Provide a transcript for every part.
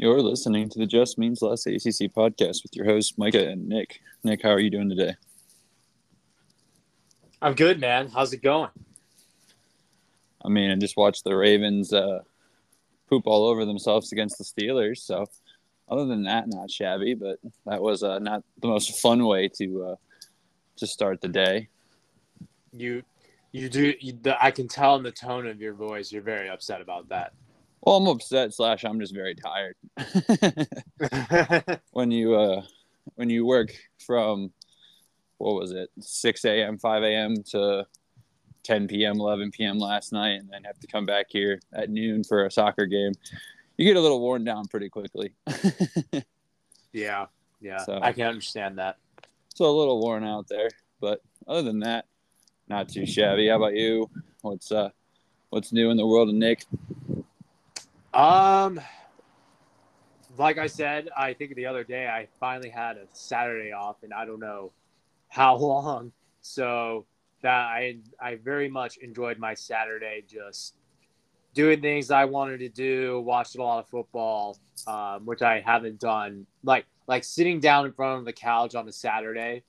You're listening to the Just Means Less ACC podcast with your hosts, Micah and Nick. Nick, how are you doing today? I'm good, man. How's it going? I mean, I just watched the Ravens uh, poop all over themselves against the Steelers. So, other than that, not shabby, but that was uh, not the most fun way to uh, to start the day. You, you do. You, the, I can tell in the tone of your voice you're very upset about that. Well, I'm upset. Slash, I'm just very tired. when you uh, when you work from what was it, 6 a.m., 5 a.m. to 10 p.m., 11 p.m. last night, and then have to come back here at noon for a soccer game. You get a little worn down pretty quickly. yeah, yeah, so, I can understand that. So a little worn out there, but other than that, not too shabby. How about you? What's uh, what's new in the world of Nick? Um, like I said, I think the other day I finally had a Saturday off, and I don't know how long. So that I I very much enjoyed my Saturday just doing things I wanted to do, watched a lot of football, um, which I haven't done. Like like sitting down in front of the couch on a Saturday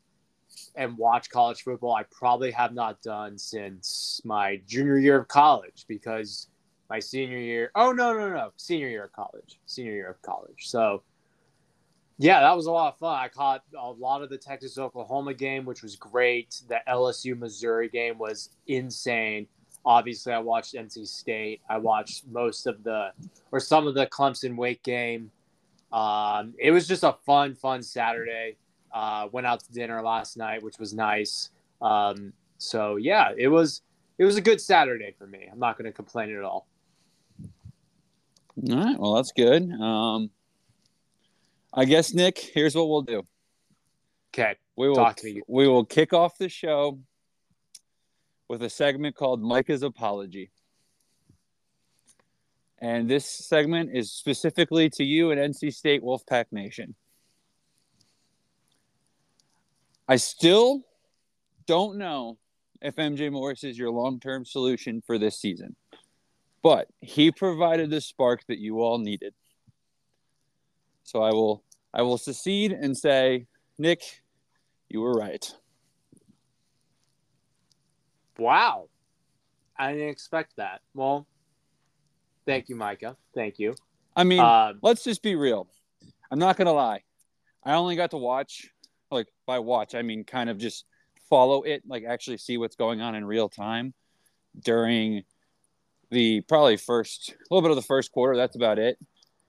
and watch college football. I probably have not done since my junior year of college because my senior year. Oh no no no senior year of college. Senior year of college. So yeah, that was a lot of fun. I caught a lot of the Texas Oklahoma game, which was great. The LSU Missouri game was insane. Obviously, I watched NC State. I watched most of the, or some of the Clemson Wake game. Um, it was just a fun, fun Saturday. Uh, went out to dinner last night, which was nice. Um, so yeah, it was it was a good Saturday for me. I'm not going to complain at all. All right, well that's good. Um, I guess Nick, here's what we'll do. Okay. We will talk to you. We will kick off the show with a segment called Micah's Apology. And this segment is specifically to you and NC State Wolfpack Nation. I still don't know if MJ Morris is your long term solution for this season, but he provided the spark that you all needed. So I will I will secede and say, Nick, you were right. Wow. I didn't expect that. Well, thank you, Micah. Thank you. I mean, uh, let's just be real. I'm not going to lie. I only got to watch, like, by watch, I mean, kind of just follow it, like, actually see what's going on in real time during the probably first, a little bit of the first quarter. That's about it.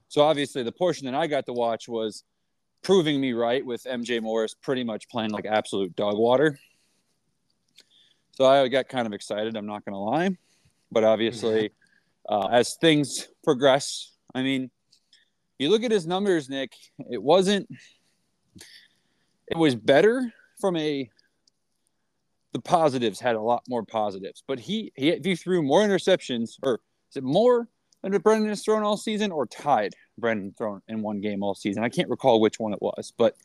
So obviously, the portion that I got to watch was proving me right with MJ Morris pretty much playing like absolute dog water. So I got kind of excited. I'm not going to lie, but obviously, uh, as things progress, I mean, you look at his numbers, Nick. It wasn't. It was better from a. The positives had a lot more positives, but he he, he threw more interceptions, or is it more than Brennan has thrown all season, or tied Brennan thrown in one game all season. I can't recall which one it was, but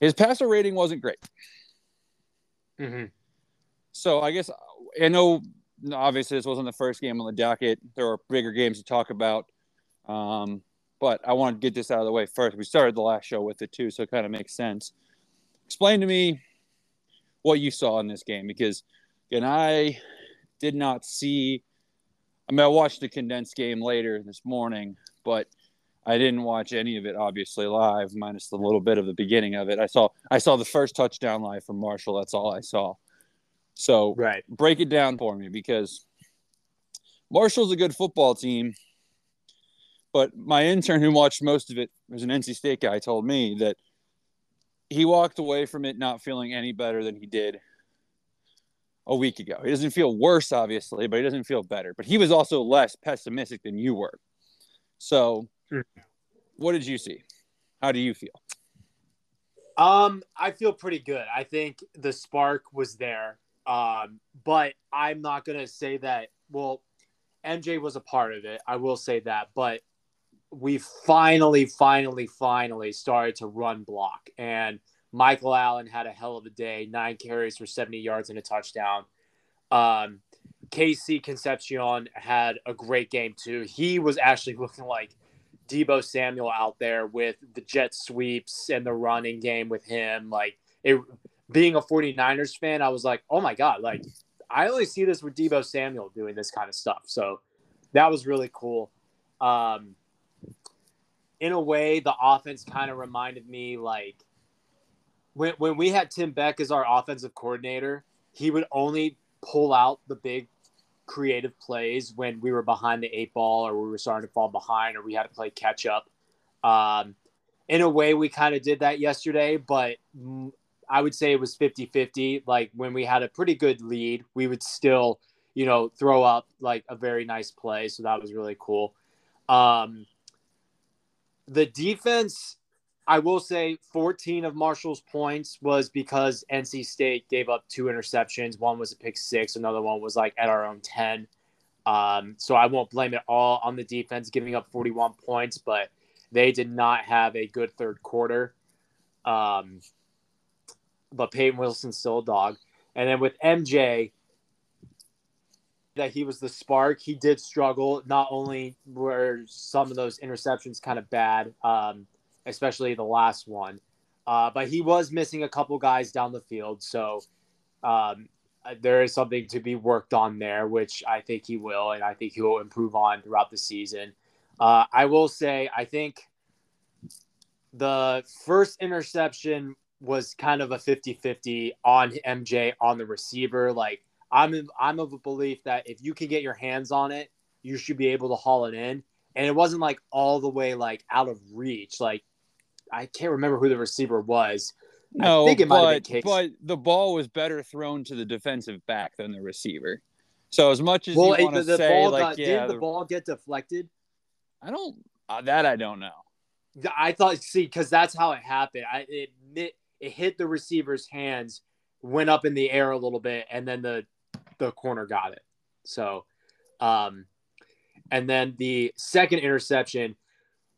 his passer rating wasn't great. Mm-hmm. So I guess I know. Obviously, this wasn't the first game on the docket. There are bigger games to talk about, um, but I want to get this out of the way first. We started the last show with it too, so it kind of makes sense. Explain to me what you saw in this game because, and I did not see I mean, I watched the condensed game later this morning, but I didn't watch any of it obviously live, minus the little bit of the beginning of it. I saw I saw the first touchdown live from Marshall. That's all I saw. So right. break it down for me because Marshall's a good football team. But my intern who watched most of it was an NC State guy told me that he walked away from it not feeling any better than he did a week ago. He doesn't feel worse, obviously, but he doesn't feel better. But he was also less pessimistic than you were. So, what did you see? How do you feel? Um, I feel pretty good. I think the spark was there. Um, but I'm not gonna say that. Well, MJ was a part of it. I will say that, but we finally, finally, finally started to run block and Michael Allen had a hell of a day, nine carries for 70 yards and a touchdown. Um, KC Concepcion had a great game too. He was actually looking like Deebo Samuel out there with the jet sweeps and the running game with him. Like it being a 49ers fan, I was like, oh my God, like I only see this with Deebo Samuel doing this kind of stuff. So that was really cool. Um, in a way, the offense kind of reminded me like when, when we had Tim Beck as our offensive coordinator, he would only pull out the big creative plays when we were behind the eight ball or we were starting to fall behind or we had to play catch up. Um, in a way, we kind of did that yesterday, but I would say it was 50 50. Like when we had a pretty good lead, we would still, you know, throw up like a very nice play. So that was really cool. Um, the defense, I will say 14 of Marshall's points was because NC State gave up two interceptions. One was a pick six, another one was like at our own 10. Um, so I won't blame it all on the defense giving up 41 points, but they did not have a good third quarter. Um, but Peyton Wilson's still a dog. And then with MJ, that he was the spark. He did struggle. Not only were some of those interceptions kind of bad, um, especially the last one, uh, but he was missing a couple guys down the field. So um, there is something to be worked on there, which I think he will, and I think he will improve on throughout the season. Uh, I will say, I think the first interception was kind of a 50-50 on MJ on the receiver. Like I'm in, I'm of a belief that if you can get your hands on it, you should be able to haul it in. And it wasn't like all the way like out of reach. Like I can't remember who the receiver was. No, but, but the ball was better thrown to the defensive back than the receiver. So as much as well, you want to say, like, got, yeah, did the, the, ball get deflected? I don't. Uh, that I don't know. I thought, see, because that's how it happened. I it it hit the receiver's hands, went up in the air a little bit, and then the the corner got it. So, um, and then the second interception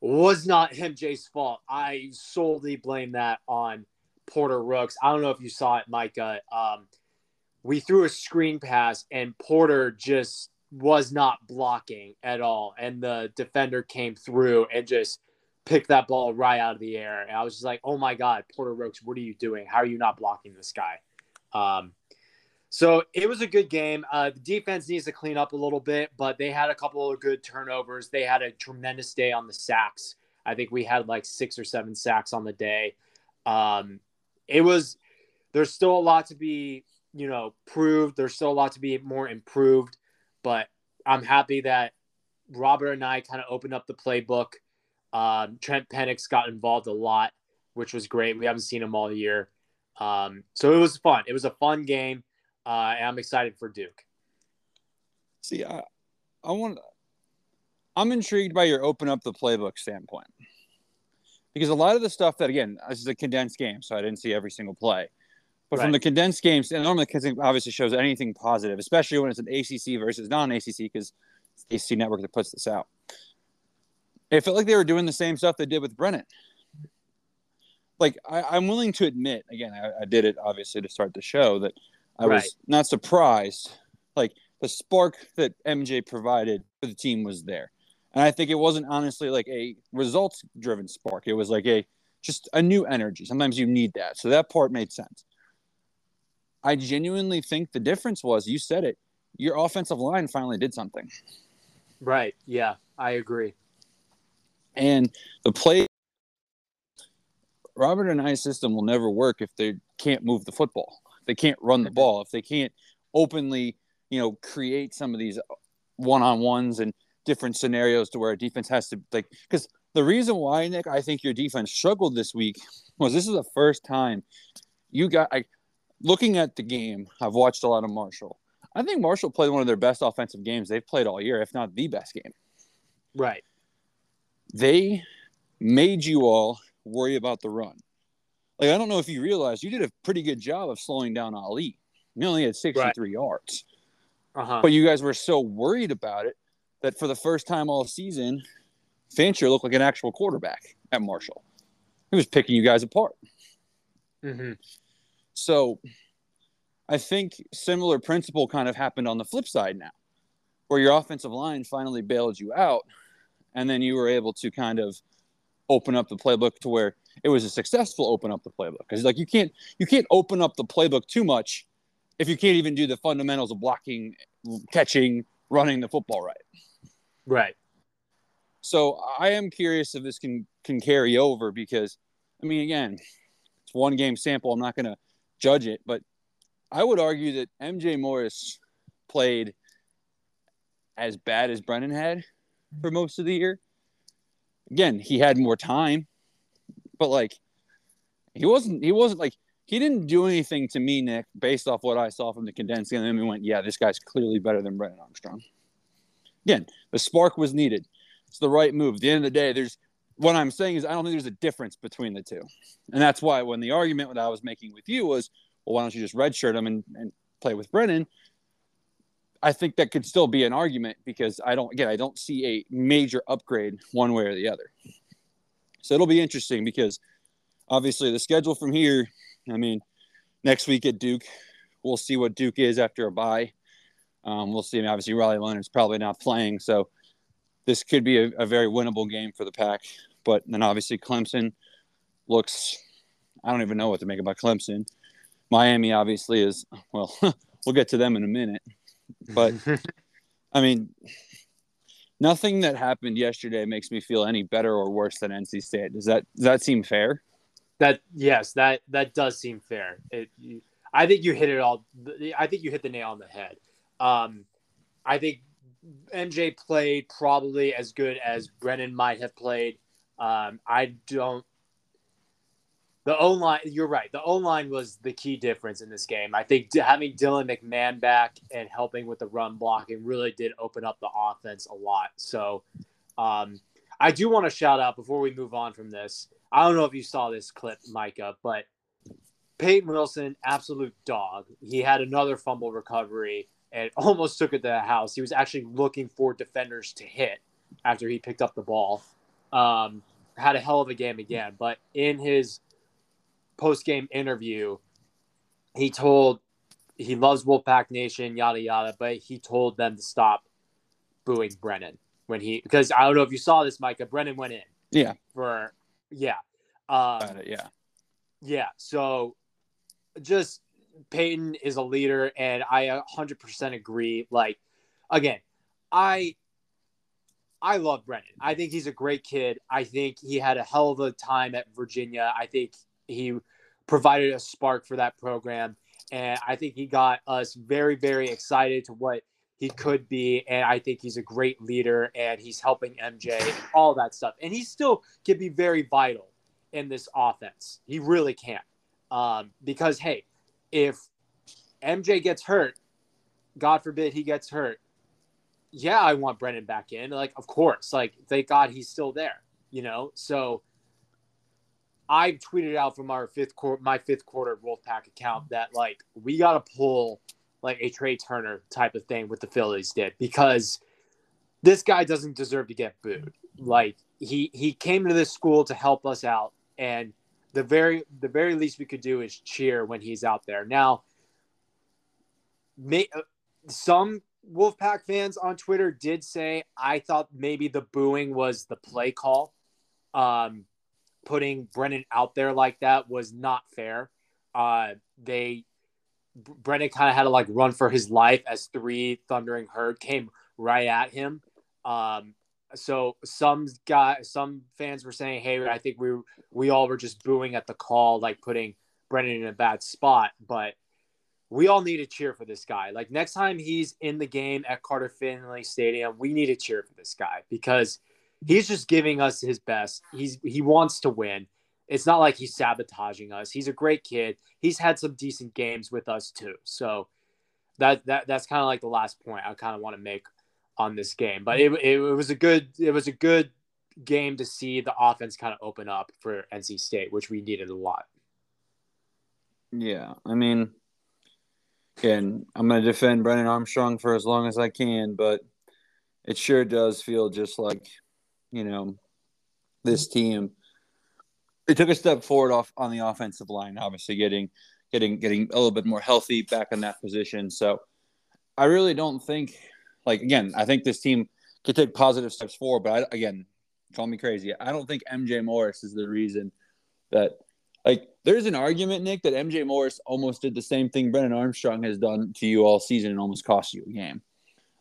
was not MJ's fault. I solely blame that on Porter Rooks. I don't know if you saw it, Micah. Um, we threw a screen pass and Porter just was not blocking at all. And the defender came through and just picked that ball right out of the air. And I was just like, oh my God, Porter Rooks, what are you doing? How are you not blocking this guy? Um, so it was a good game. Uh, the defense needs to clean up a little bit, but they had a couple of good turnovers. They had a tremendous day on the sacks. I think we had like six or seven sacks on the day. Um, it was there's still a lot to be you know proved. There's still a lot to be more improved, but I'm happy that Robert Anae kind of opened up the playbook. Um, Trent Pennix got involved a lot, which was great. We haven't seen him all year, um, so it was fun. It was a fun game uh, and I'm excited for Duke. See, I, I want. I'm intrigued by your open up the playbook standpoint because a lot of the stuff that again, this is a condensed game, so I didn't see every single play. But right. from the condensed games, and normally the obviously shows anything positive, especially when it's an ACC versus non-ACC, because it's the ACC network that puts this out. It felt like they were doing the same stuff they did with Brennan. Like I, am willing to admit, again, I, I, did it obviously to start the show that I right. was not surprised. Like the spark that MJ provided for the team was there. And I think it wasn't honestly like a results driven spark. It was like a just a new energy. Sometimes you need that. So that part made sense. I genuinely think the difference was you said it. Your offensive line finally did something. Right. Yeah, I agree. And the play Robert Anae's system will never work if they can't move the football they can't run the mm-hmm. ball, if they can't openly, you know, create some of these one on ones and different scenarios to where a defense has to like because the reason why Nick I think your defense struggled this week was this is the first time you got I looking at the game I've watched a lot of Marshall. I think Marshall played one of their best offensive games they've played all year if not the best game. Right. They made you all worry about the run like I don't know if you realize you did a pretty good job of slowing down Ali. You only had 63 right. yards. Uh-huh. But you guys were so worried about it that for the first time all season, Fancher looked like an actual quarterback at Marshall. He was picking you guys apart. Mm-hmm. So I think similar principle kind of happened on the flip side now, where your offensive line finally bailed you out. and then you were able to kind of open up the playbook to where it was a successful open up the playbook. Because like you can't you can't open up the playbook too much if you can't even do the fundamentals of blocking catching running the football right. Right. So i am curious if this can can carry over because i mean again it's one game sample. I'm not going to judge it but i would argue that mj morris played as bad as brennan had for most of the year. Again he had more time but like he wasn't he wasn't like he didn't do anything to me, Nick, based off what I saw from the condensed. And we went, yeah, this guy's clearly better than Brennan Armstrong. Again, the spark was needed. It's the right move. At the end of the day, there's what I'm saying is I don't think there's a difference between the two. And that's why when the argument that I was making with you was, well, why don't you just redshirt him and, and play with Brennan? I think that could still be an argument because I don't again I don't see a major upgrade one way or the other. So it'll be interesting because obviously the schedule from here I mean, next week at Duke, we'll see what Duke is after a bye. Um, we'll see. I mean, obviously, Riley Leonard's probably not playing, so this could be a, a, very winnable game for the Pack. But then obviously, Clemson looks. I don't even know what to make about Clemson. Miami obviously is well. we'll get to them in a minute, but I mean, nothing that happened yesterday makes me feel any better or worse than NC State. Does that does that seem fair? That yes, that that does seem fair. It, I think you hit it all. I think you hit the nail on the head. Um, I think MJ played probably as good as Brennan might have played. Um, I don't. The O line, you're right. The O line was the key difference in this game. I think having Dylan McMahon back and helping with the run blocking really did open up the offense a lot. So, um, I do want to shout out before we move on from this. I don't know if you saw this clip, Micah, but Peyton Wilson, absolute dog. He had another fumble recovery and almost took it to the house. He was actually looking for defenders to hit after he picked up the ball. Um, had a hell of a game again. But in his post game interview, he told he loves Wolfpack Nation, yada yada, but he told them to stop booing Brennan when he because I don't know if you saw this, Micah. Brennan went in. Yeah. For yeah. Um, it, yeah. Yeah. So just Peyton is a leader, and I 100% agree. Like, again, I I love Brennan. I think he's a great kid. I think he had a hell of a time at Virginia. I think he provided a spark for that program, and I think he got us very, very excited to what he could be. And I think he's a great leader, and he's helping MJ, all that stuff. And he still can be very vital in this offense. He really can. Um, because, hey, if MJ gets hurt, God forbid he gets hurt, yeah, I want Brennan back in. Like, of course. Like, thank God he's still there, you know? So I tweeted out from our fifth quarter, my fifth quarter Wolfpack account that, like, we got to pull like a Trea Turner type of thing with the Phillies did because this guy doesn't deserve to get booed. Like, he, he came to this school to help us out and the very the very least we could do is cheer when he's out there. Now, may, uh, some Wolfpack fans on Twitter did say I thought maybe the booing was the play call. Um, putting Brennan out there like that was not fair. Uh, they Brennan kind of had to like run for his life as three thundering herd came right at him. Um, so some guy, some fans were saying, "Hey, I think we we all were just booing at the call, like putting Brennan in a bad spot." But we all need to cheer for this guy. Like next time he's in the game at Carter Finley Stadium, we need to cheer for this guy because he's just giving us his best. He's he wants to win. It's not like he's sabotaging us. He's a great kid. He's had some decent games with us too. So that that that's kind of like the last point I kind of want to make on this game. But it, it, was a good it was a good game to see the offense kind of open up for NC State, which we needed a lot. Yeah, I mean, and I'm going to defend Brennan Armstrong for as long as I can, but it sure does feel just like, you know, this team. It took a step forward off on the offensive line, obviously getting getting getting a little bit more healthy back in that position. So I really don't think like again, I think this team could take positive steps forward. But I, again, call me crazy. I don't think MJ Morris is the reason that like there's an argument, Nick, that MJ Morris almost did the same thing Brennan Armstrong has done to you all season and almost cost you a game.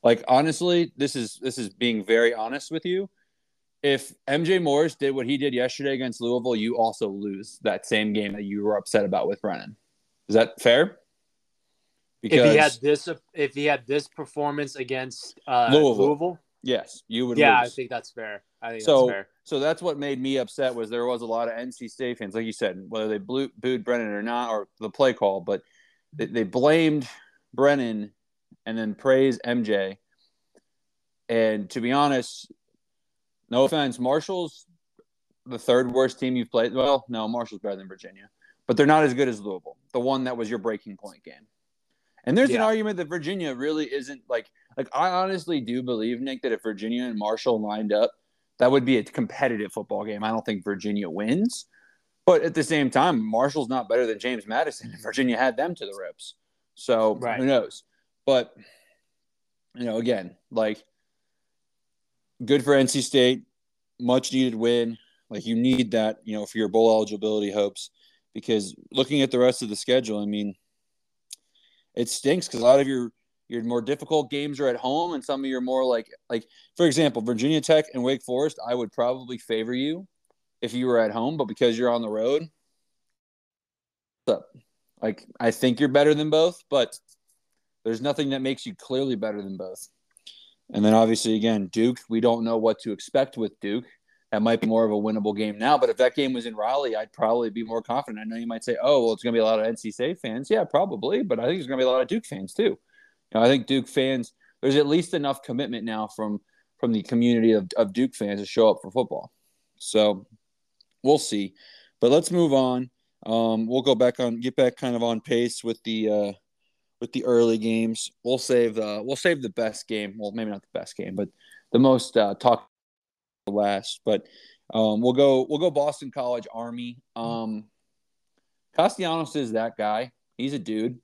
Like honestly, this is this is being very honest with you. If MJ Morris did what he did yesterday against Louisville, you also lose that same game that you were upset about with Brennan. Is that fair? Because if he had this, if he had this performance against uh, Louisville, Louisville, yes, you would. Yeah, lose. I think that's fair. I think so. That's fair. So that's what made me upset was there was a lot of NC State fans, like you said, whether they blew, booed Brennan or not, or the play call, but they, they blamed Brennan and then praised MJ. And to be honest, no offense, Marshall's the third worst team you've played. Well, no, Marshall's better than Virginia, but they're not as good as Louisville, the one that was your breaking point game. And there's yeah. an argument that Virginia really isn't like like I honestly do believe Nick that if Virginia and Marshall lined up, that would be a competitive football game. I don't think Virginia wins, but at the same time, Marshall's not better than James Madison, Virginia had them to the rips. So right. who knows? But you know, again, like good for NC State, much needed win. Like you need that, you know, for your bowl eligibility hopes. Because looking at the rest of the schedule, I mean, it stinks because a lot of your your more difficult games are at home, and some of your more like like for example, Virginia Tech and Wake Forest. I would probably favor you if you were at home, but because you're on the road, so, like I think you're better than both, but there's nothing that makes you clearly better than both. And then obviously again, Duke, we don't know what to expect with Duke. That might be more of a winnable game now. But if that game was in Raleigh, I'd probably be more confident. I know you might say, "Oh, well, it's going to be a lot of NC State fans." Yeah, probably, but I think there's going to be a lot of Duke fans too. You know, I think Duke fans. There's at least enough commitment now from from the community of, of Duke fans to show up for football. So we'll see. But let's move on. Um, we'll go back on, get back kind of on pace with the uh, with the early games. We'll save the we'll save the best game. Well, maybe not the best game, but the most uh, talk last. But um, we'll go we'll go Boston College Army. Um, Castellanos is that guy. He's a dude.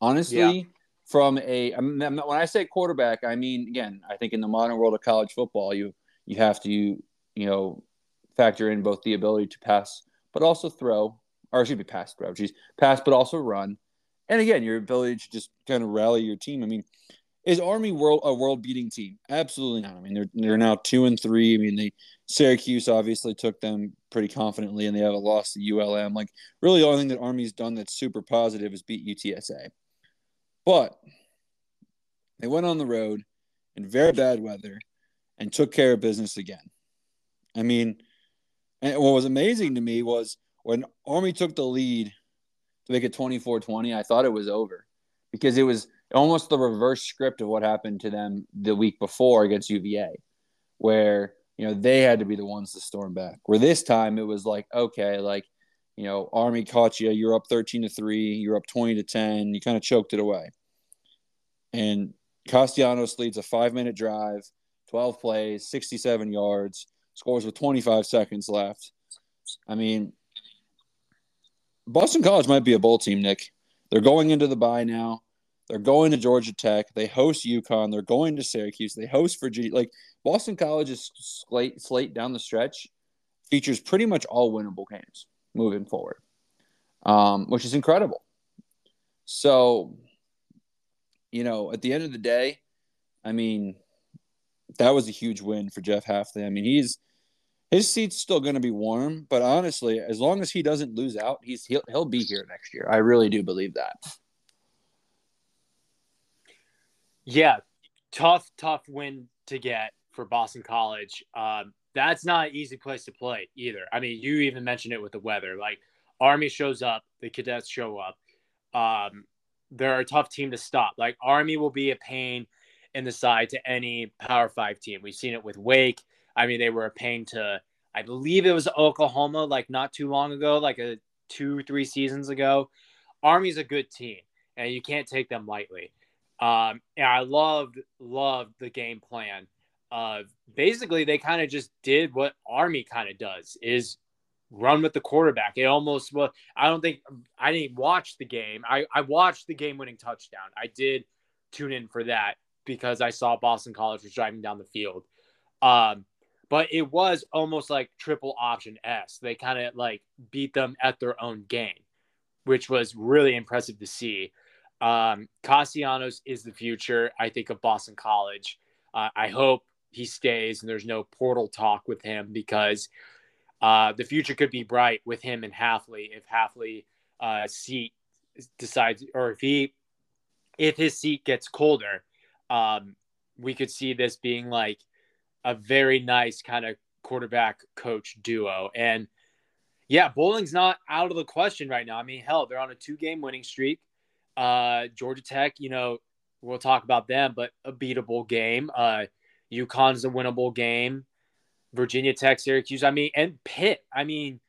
Honestly, yeah. from a when I say quarterback, I mean again, I think in the modern world of college football, you you have to you know factor in both the ability to pass, but also throw, or excuse me, pass throw, geez, pass, but also run. And again, your ability to just kind of rally your team. I mean, is Army world a world beating team? Absolutely not. I mean, they're they're now two and three. I mean, they Syracuse obviously took them pretty confidently, and they have a loss to ULM. Like, really, the only thing that Army's done that's super positive is beat UTSA. But they went on the road in very bad weather and took care of business again. I mean, and what was amazing to me was when Army took the lead to make it 24-20, I thought it was over because it was almost the reverse script of what happened to them the week before against UVA, where you know they had to be the ones to storm back. Where this time it was like, okay, like you know, Army caught you, you're up 13 to 3, you're up 20 to 10, you kind of choked it away. And Castellanos leads a five minute drive, 12 plays, 67 yards, scores with 25 seconds left. I mean, Boston College might be a bowl team, Nick. They're going into the bye now. They're going to Georgia Tech. They host UConn. They're going to Syracuse. They host Virginia. Like Boston College's slate, slate down the stretch features pretty much all winnable games moving forward, um, which is incredible. So, you know, at the end of the day, I mean, that was a huge win for Jeff Hafley. I mean, he's his seat's still going to be warm, but honestly, as long as he doesn't lose out, he's he'll, he'll be here next year. I really do believe that. Yeah, tough, tough win to get for Boston College. Um, that's not an easy place to play either. I mean, you even mentioned it with the weather. Like Army shows up, the cadets show up. Um, they're a tough team to stop. Like Army will be a pain in the side to any Power Five team. We've seen it with Wake. I mean, they were a pain to, I believe it was Oklahoma, like not too long ago, like a two, three seasons ago. Army's a good team, and you can't take them lightly. Um, and I loved, loved the game plan. Uh, basically, they kind of just did what Army kind of does: is run with the quarterback. It almost well, I don't think I didn't watch the game. I I watched the game-winning touchdown. I did tune in for that because I saw Boston College was driving down the field. Um, but it was almost like triple option S. They kind of like beat them at their own game, which was really impressive to see. Um, Castellanos is the future, I think, of Boston College. Uh, I hope he stays and there's no portal talk with him because uh, the future could be bright with him and Hafley if Hafley uh, seat decides or if he if his seat gets colder, um, we could see this being like a very nice kind of quarterback coach duo. And yeah, bowling's not out of the question right now. I mean, hell, they're on a two game winning streak. Uh, Georgia Tech, you know, we'll talk about them, but a beatable game. Uh, UConn's a winnable game. Virginia Tech, Syracuse. I mean, and Pitt. I mean,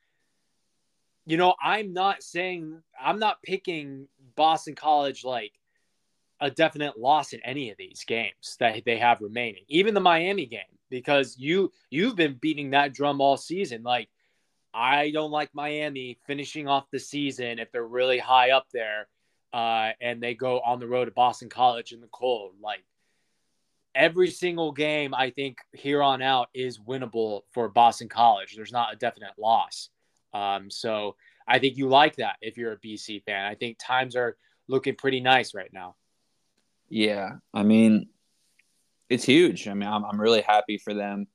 you know, I'm not saying I'm not picking Boston College like a definite loss in any of these games that they have remaining. Even the Miami game, because you you've been beating that drum all season. Like, I don't like Miami finishing off the season if they're really high up there, uh, and they go on the road to Boston College in the cold. Like, every single game I think here on out is winnable for Boston College. There's not a definite loss. Um, so I think you like that if you're a BC fan. I think times are looking pretty nice right now. Yeah, I mean, it's huge. I mean, I'm I'm really happy for them.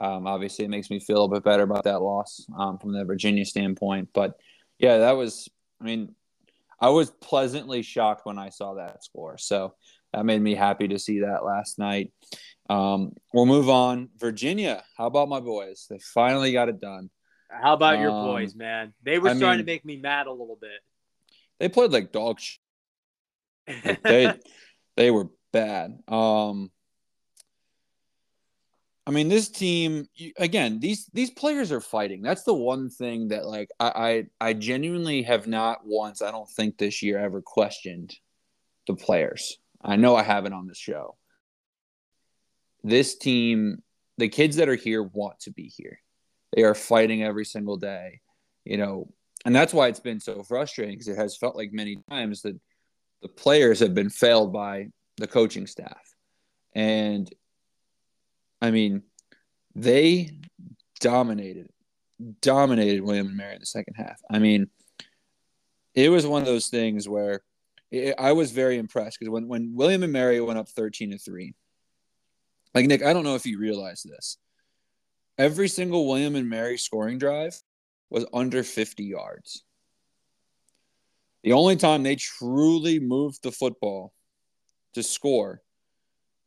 Um, obviously, it makes me feel a bit better about that loss um, from the Virginia standpoint. But yeah, that was. I mean, I was pleasantly shocked when I saw that score. So that made me happy to see that last night. Um, we'll move on. Virginia, how about my boys? They finally got it done. How about your um, boys, man? They were I starting mean, to make me mad a little bit. They played like dog shit. Like they they were bad. Um, I mean, this team again. These these players are fighting. That's the one thing that like I, I I genuinely have not once. I don't think this year ever questioned the players. I know I haven't on this show. This team, the kids that are here want to be here. They are fighting every single day, you know, and that's why it's been so frustrating because it has felt like many times that the players have been failed by the coaching staff. And I mean, they dominated, dominated William and Mary in the second half. I mean, it was one of those things where it, I was very impressed because when, when William and Mary went up 13 to 3, like Nick, I don't know if you realize this. Every single William and Mary scoring drive was under 50 yards. The only time they truly moved the football to score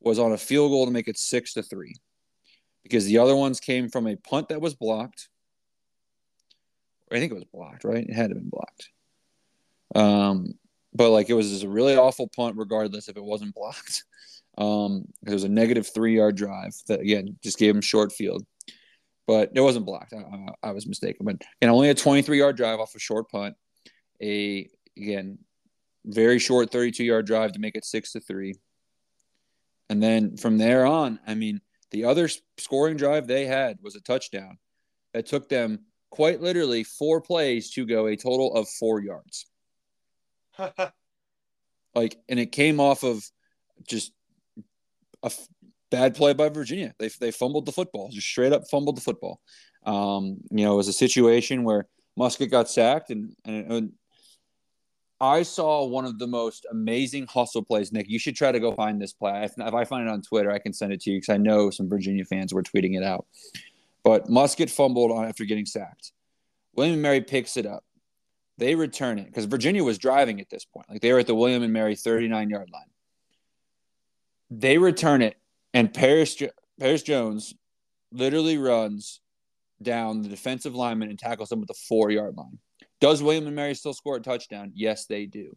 was on a field goal to make it six to three because the other ones came from a punt that was blocked. I think it was blocked, right? It had to have been blocked. Um, but like it was a really awful punt, regardless if it wasn't blocked. Um, it was a negative three yard drive that again just gave him short field, but it wasn't blocked. I, I, I was mistaken, but and only a 23 yard drive off a short punt, a again very short 32 yard drive to make it six to three, and then from there on, I mean, the other scoring drive they had was a touchdown that took them quite literally four plays to go a total of four yards. like, and it came off of just a f- bad play by Virginia. They they fumbled the football, just straight up fumbled the football. Um, you know, it was a situation where Muskett got sacked, and, and, and I saw one of the most amazing hustle plays. Nick, you should try to go find this play. If, I find it on Twitter, I can send it to you because I know some Virginia fans were tweeting it out. But Muskett fumbled on after getting sacked. William and Mary picks it up. They return it because Virginia was driving at this point. Like they were at the William and Mary 39 yard line. They return it, and Perris, Perris Jones literally runs down the defensive lineman and tackles him at the four yard line. Does William and Mary still score a touchdown? Yes, they do.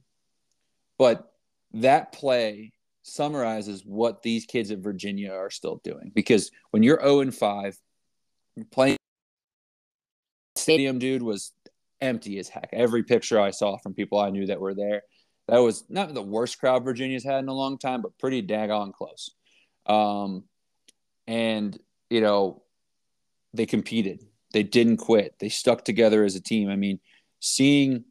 But that play summarizes what these kids at Virginia are still doing because when you're 0 and 5, playing stadium, dude, was empty as heck. Every picture I saw from people I knew that were there, that was not the worst crowd Virginia's had in a long time, but pretty daggone close. Um, and you know, they competed. They didn't quit. They stuck together as a team. I mean, seeing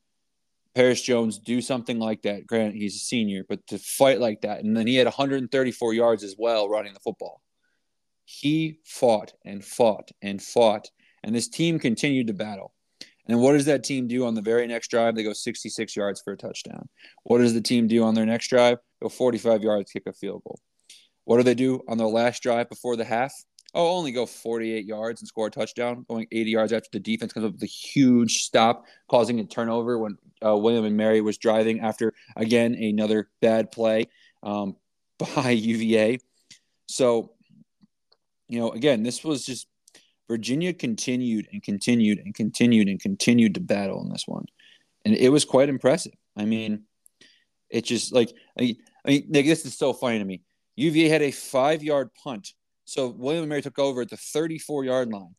Perris Jones do something like that, granted he's a senior, but to fight like that, and then he had 134 yards as well running the football. He fought and fought and fought, and this team continued to battle. And what does that team do on the very next drive? They go 66 yards for a touchdown. What does the team do on their next drive? Go 45 yards, kick a field goal. What do they do on their last drive before the half? Oh, only go 48 yards and score a touchdown, going 80 yards after the defense comes up with a huge stop, causing a turnover when uh, William and Mary was driving after, again, another bad play um, by UVA. So, you know, again, this was just Virginia continued and continued and continued and continued to battle in this one. And it was quite impressive. I mean, it just like, I I mean this is so funny to me. UVA had a five yard punt. So William and Mary took over at the 34 yard line.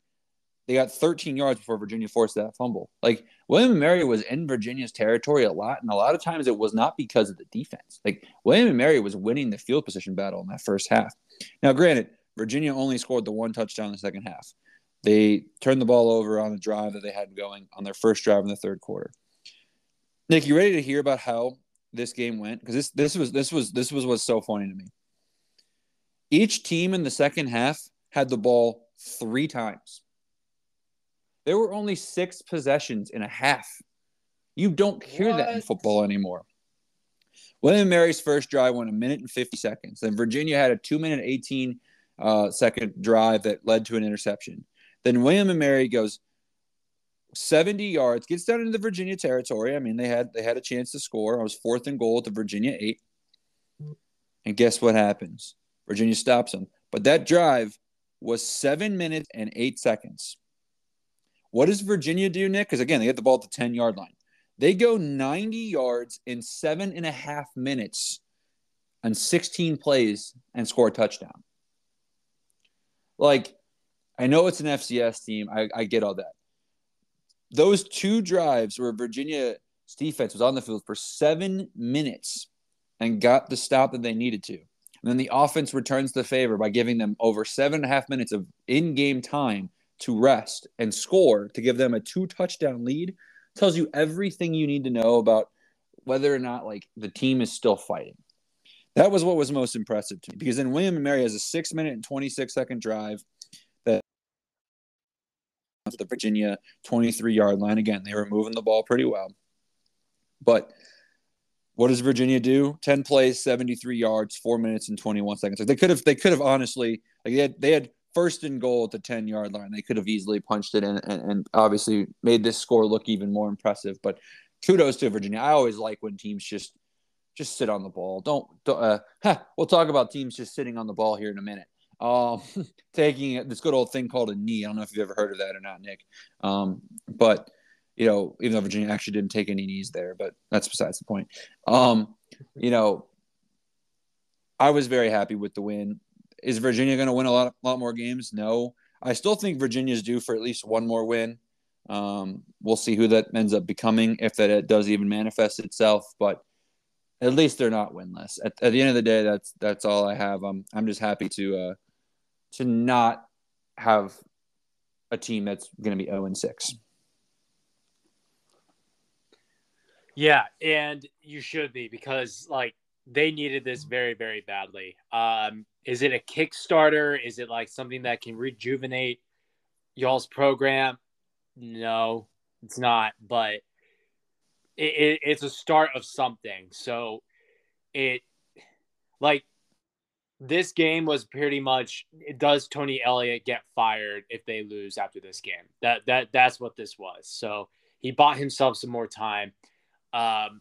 They got 13 yards before Virginia forced that fumble. Like William and Mary was in Virginia's territory a lot, and a lot of times it was not because of the defense. Like William and Mary was winning the field position battle in that first half. Now, granted, Virginia only scored the one touchdown in the second half. They turned the ball over on a drive that they had going on their first drive in the third quarter. Nick, you ready to hear about how this game went? Because this this was this was this was what's so funny to me. Each team in the second half had the ball three times. There were only six possessions in a half. You don't hear what? that in football anymore. William Mary's first drive went a minute and 50 seconds. Then Virginia had a two minute 18 uh, second drive that led to an interception. Then William and Mary goes 70 yards, gets down into the Virginia territory. I mean, they had they had a chance to score. I was fourth and goal at the Virginia eight. And guess what happens? Virginia stops them. But that drive was seven minutes and eight seconds. What does Virginia do, Nick? Because again, they get the ball at the 10 yard line. They go 90 yards in seven and a half minutes on 16 plays and score a touchdown. Like, I know it's an FCS team. I, I get all that. Those two drives where Virginia's defense was on the field for seven minutes and got the stop that they needed to. And then the offense returns the favor by giving them over seven and a half minutes of in game time to rest and score to give them a two touchdown lead. Tells you everything you need to know about whether or not like the team is still fighting. That was what was most impressive to me because then William and Mary has a six minute and 26 second drive that the Virginia 23 yard line. Again, they were moving the ball pretty well. But what does Virginia do? 10 plays, 73 yards, four minutes and 21 seconds. Like they could have, they could have honestly, like they had, they had first and goal at the 10 yard line. They could have easily punched it in and, and obviously made this score look even more impressive. But kudos to Virginia. I always like when teams just, just sit on the ball. Don't, don't uh, we'll talk about teams just sitting on the ball here in a minute. Um, taking this good old thing called a knee. I don't know if you've ever heard of that or not, Nick. Um, but you know, even though Virginia actually didn't take any knees there, but that's besides the point. Um, you know, I was very happy with the win. Is Virginia going to win a lot, lot more games? No. I still think Virginia's due for at least one more win. Um, we'll see who that ends up becoming if that does even manifest itself. But at least they're not winless. At, at the end of the day, that's that's all I have. I'm I'm just happy to uh, to not have a team that's going to be 0 and 6. Yeah, and you should be because like they needed this very very badly. Um is it a Kickstarter? Is it like something that can rejuvenate y'all's program? No, it's not, but it, it, it's a start of something. So it like this game was pretty much does Tony Elliott get fired if they lose after this game? That that that's what this was. So he bought himself some more time. Um,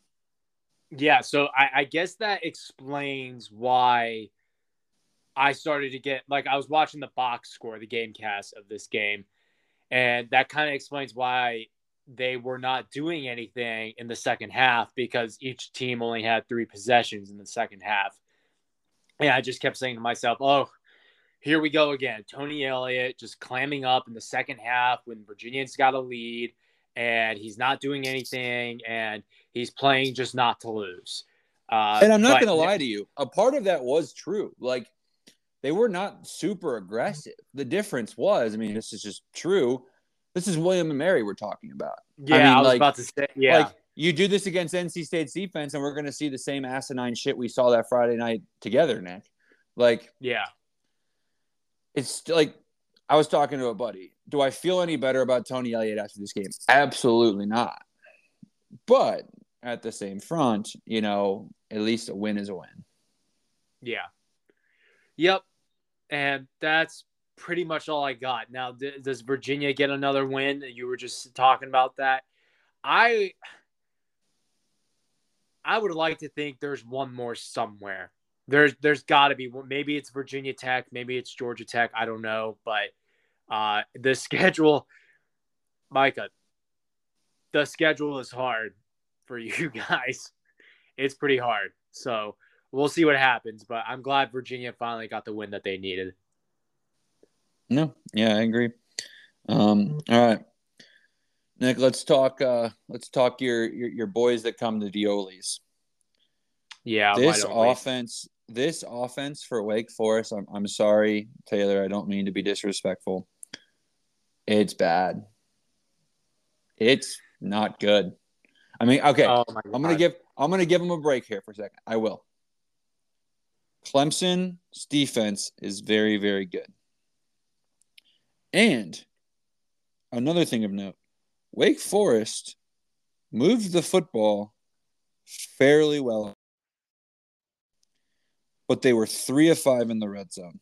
yeah, so I, I guess that explains why I started to get like I was watching the box score, the game cast of this game, and that kind of explains why they were not doing anything in the second half because each team only had three possessions in the second half. And I just kept saying to myself, oh, here we go again. Tony Elliott just clamming up in the second half when Virginia's got a lead and he's not doing anything and he's playing just not to lose. Uh, and I'm not going to lie to you. A part of that was true. Like they were not super aggressive. The difference was, I mean, this is just true. This is William and Mary we're talking about. Yeah, I, mean, I was like, about to say. Yeah, like you do this against NC State's defense, and we're going to see the same asinine shit we saw that Friday night together, Nick. Like, yeah, it's like I was talking to a buddy. Do I feel any better about Tony Elliott after this game? Absolutely not. But at the same front, you know, at least a win is a win. Yeah. Yep. And that's pretty much all I got. Now, th- does Virginia get another win? You were just talking about that. I I would like to think there's one more somewhere. There's there's got to be maybe it's Virginia Tech, maybe it's Georgia Tech, I don't know, but uh the schedule Micah the schedule is hard for you guys. It's pretty hard. So, we'll see what happens, but I'm glad Virginia finally got the win that they needed. No, yeah, I agree. Um, all right, Nick, let's talk. Uh, let's talk your, your your boys that come to Diolis. Yeah, this offense, this offense for Wake Forest. I'm I'm sorry, Taylor. I don't mean to be disrespectful. It's bad. It's not good. I mean, okay. Oh I'm gonna give I'm gonna give them a break here for a second. I will. Clemson's defense is very very good. And another thing of note Wake Forest moved the football fairly well, but they were three of five in the red zone,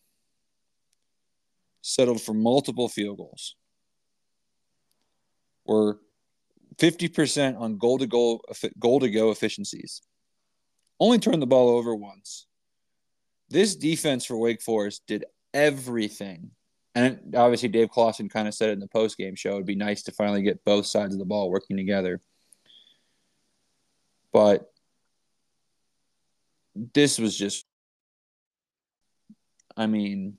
settled for multiple field goals, were 50% on goal to goal, goal to go efficiencies, only turned the ball over once. This defense for Wake Forest did everything and obviously, Dave Clawson kind of said it in the post game show. It'd be nice to finally get both sides of the ball working together. But this was just, I mean,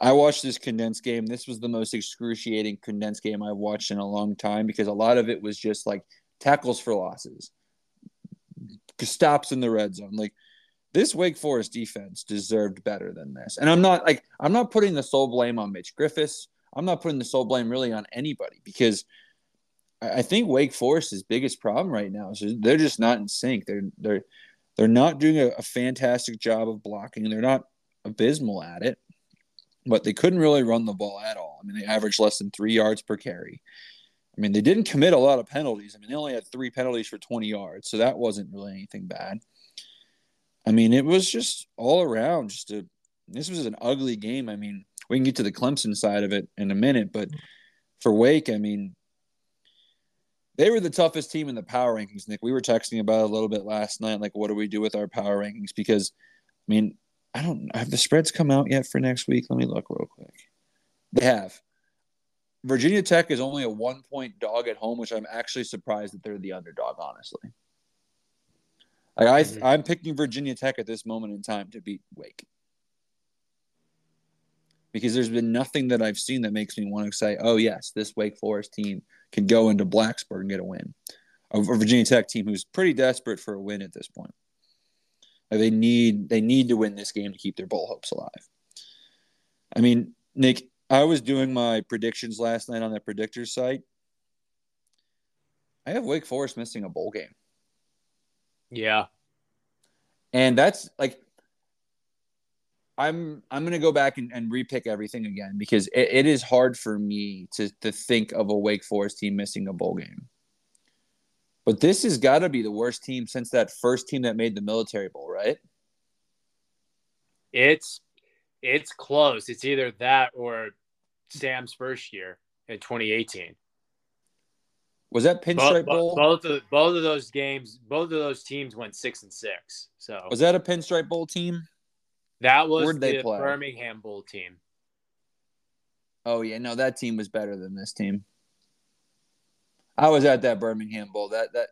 I watched this condensed game. This was the most excruciating condensed game I've watched in a long time because a lot of it was just like tackles for losses, stops in the red zone. Like, this Wake Forest defense deserved better than this. And I'm not like I'm not putting the sole blame on Mitch Griffis. I'm not putting the sole blame really on anybody because I think Wake Forest's biggest problem right now is they're just not in sync. They're they're they're not doing a, a fantastic job of blocking. They're not abysmal at it, but they couldn't really run the ball at all. I mean, they averaged less than three yards per carry. I mean, they didn't commit a lot of penalties. I mean, they only had three penalties for 20 yards, so that wasn't really anything bad. I mean, it was just all around. Just a this was an ugly game. I mean, we can get to the Clemson side of it in a minute, but for Wake, I mean, they were the toughest team in the power rankings. Nick, we were texting about a little bit last night. Like, what do we do with our power rankings? Because, I mean, I don't have the spreads come out yet for next week. Let me look real quick. They have. Virginia Tech is only a one point dog at home, which I'm actually surprised that they're the underdog, honestly. Like I, mm-hmm. I'm picking Virginia Tech at this moment in time to beat Wake because there's been nothing that I've seen that makes me want to say, "Oh yes, this Wake Forest team can go into Blacksburg and get a win." A Virginia Tech team who's pretty desperate for a win at this point. They need they need to win this game to keep their bowl hopes alive. I mean, Nick, I was doing my predictions last night on that predictor site. I have Wake Forest missing a bowl game. Yeah. And that's like I'm I'm gonna go back and, and repick everything again because it, it is hard for me to to think of a Wake Forest team missing a bowl game. But this has got to be the worst team since that first team that made the military bowl, right? It's it's close. It's either that or Sam's first year in 2018. Was that Pinstripe Bowl? Both of both of those games, both of those teams went six and six. So was that a Pinstripe Bowl team? That was Where'd the Birmingham Bowl team. Oh yeah, no, that team was better than this team. I was at that Birmingham Bowl. That that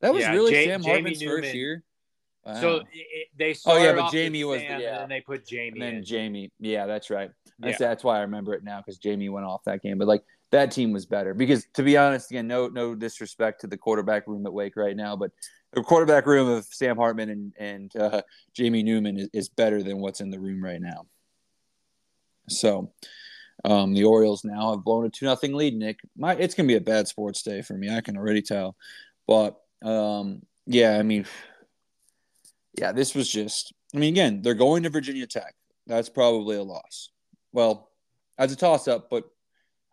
that was yeah, really J- Sam Hartman's first year. Wow. So it, they oh yeah, but Jamie was the, yeah, and they put Jamie. And then in. Jamie, yeah, that's right. That's, yeah. that's why I remember it now because Jamie went off that game. But like that team was better because to be honest, again, no no disrespect to the quarterback room at Wake right now, but the quarterback room of Sam Hartman and and uh, Jamie Newman is, is, better than what's in the room right now. So um, the Orioles now have blown a two nothing lead. Nick, my it's gonna be a bad sports day for me. I can already tell, but um, yeah, I mean, yeah, this was just. I mean, again, they're going to Virginia Tech. That's probably a loss. Well, as a toss up, but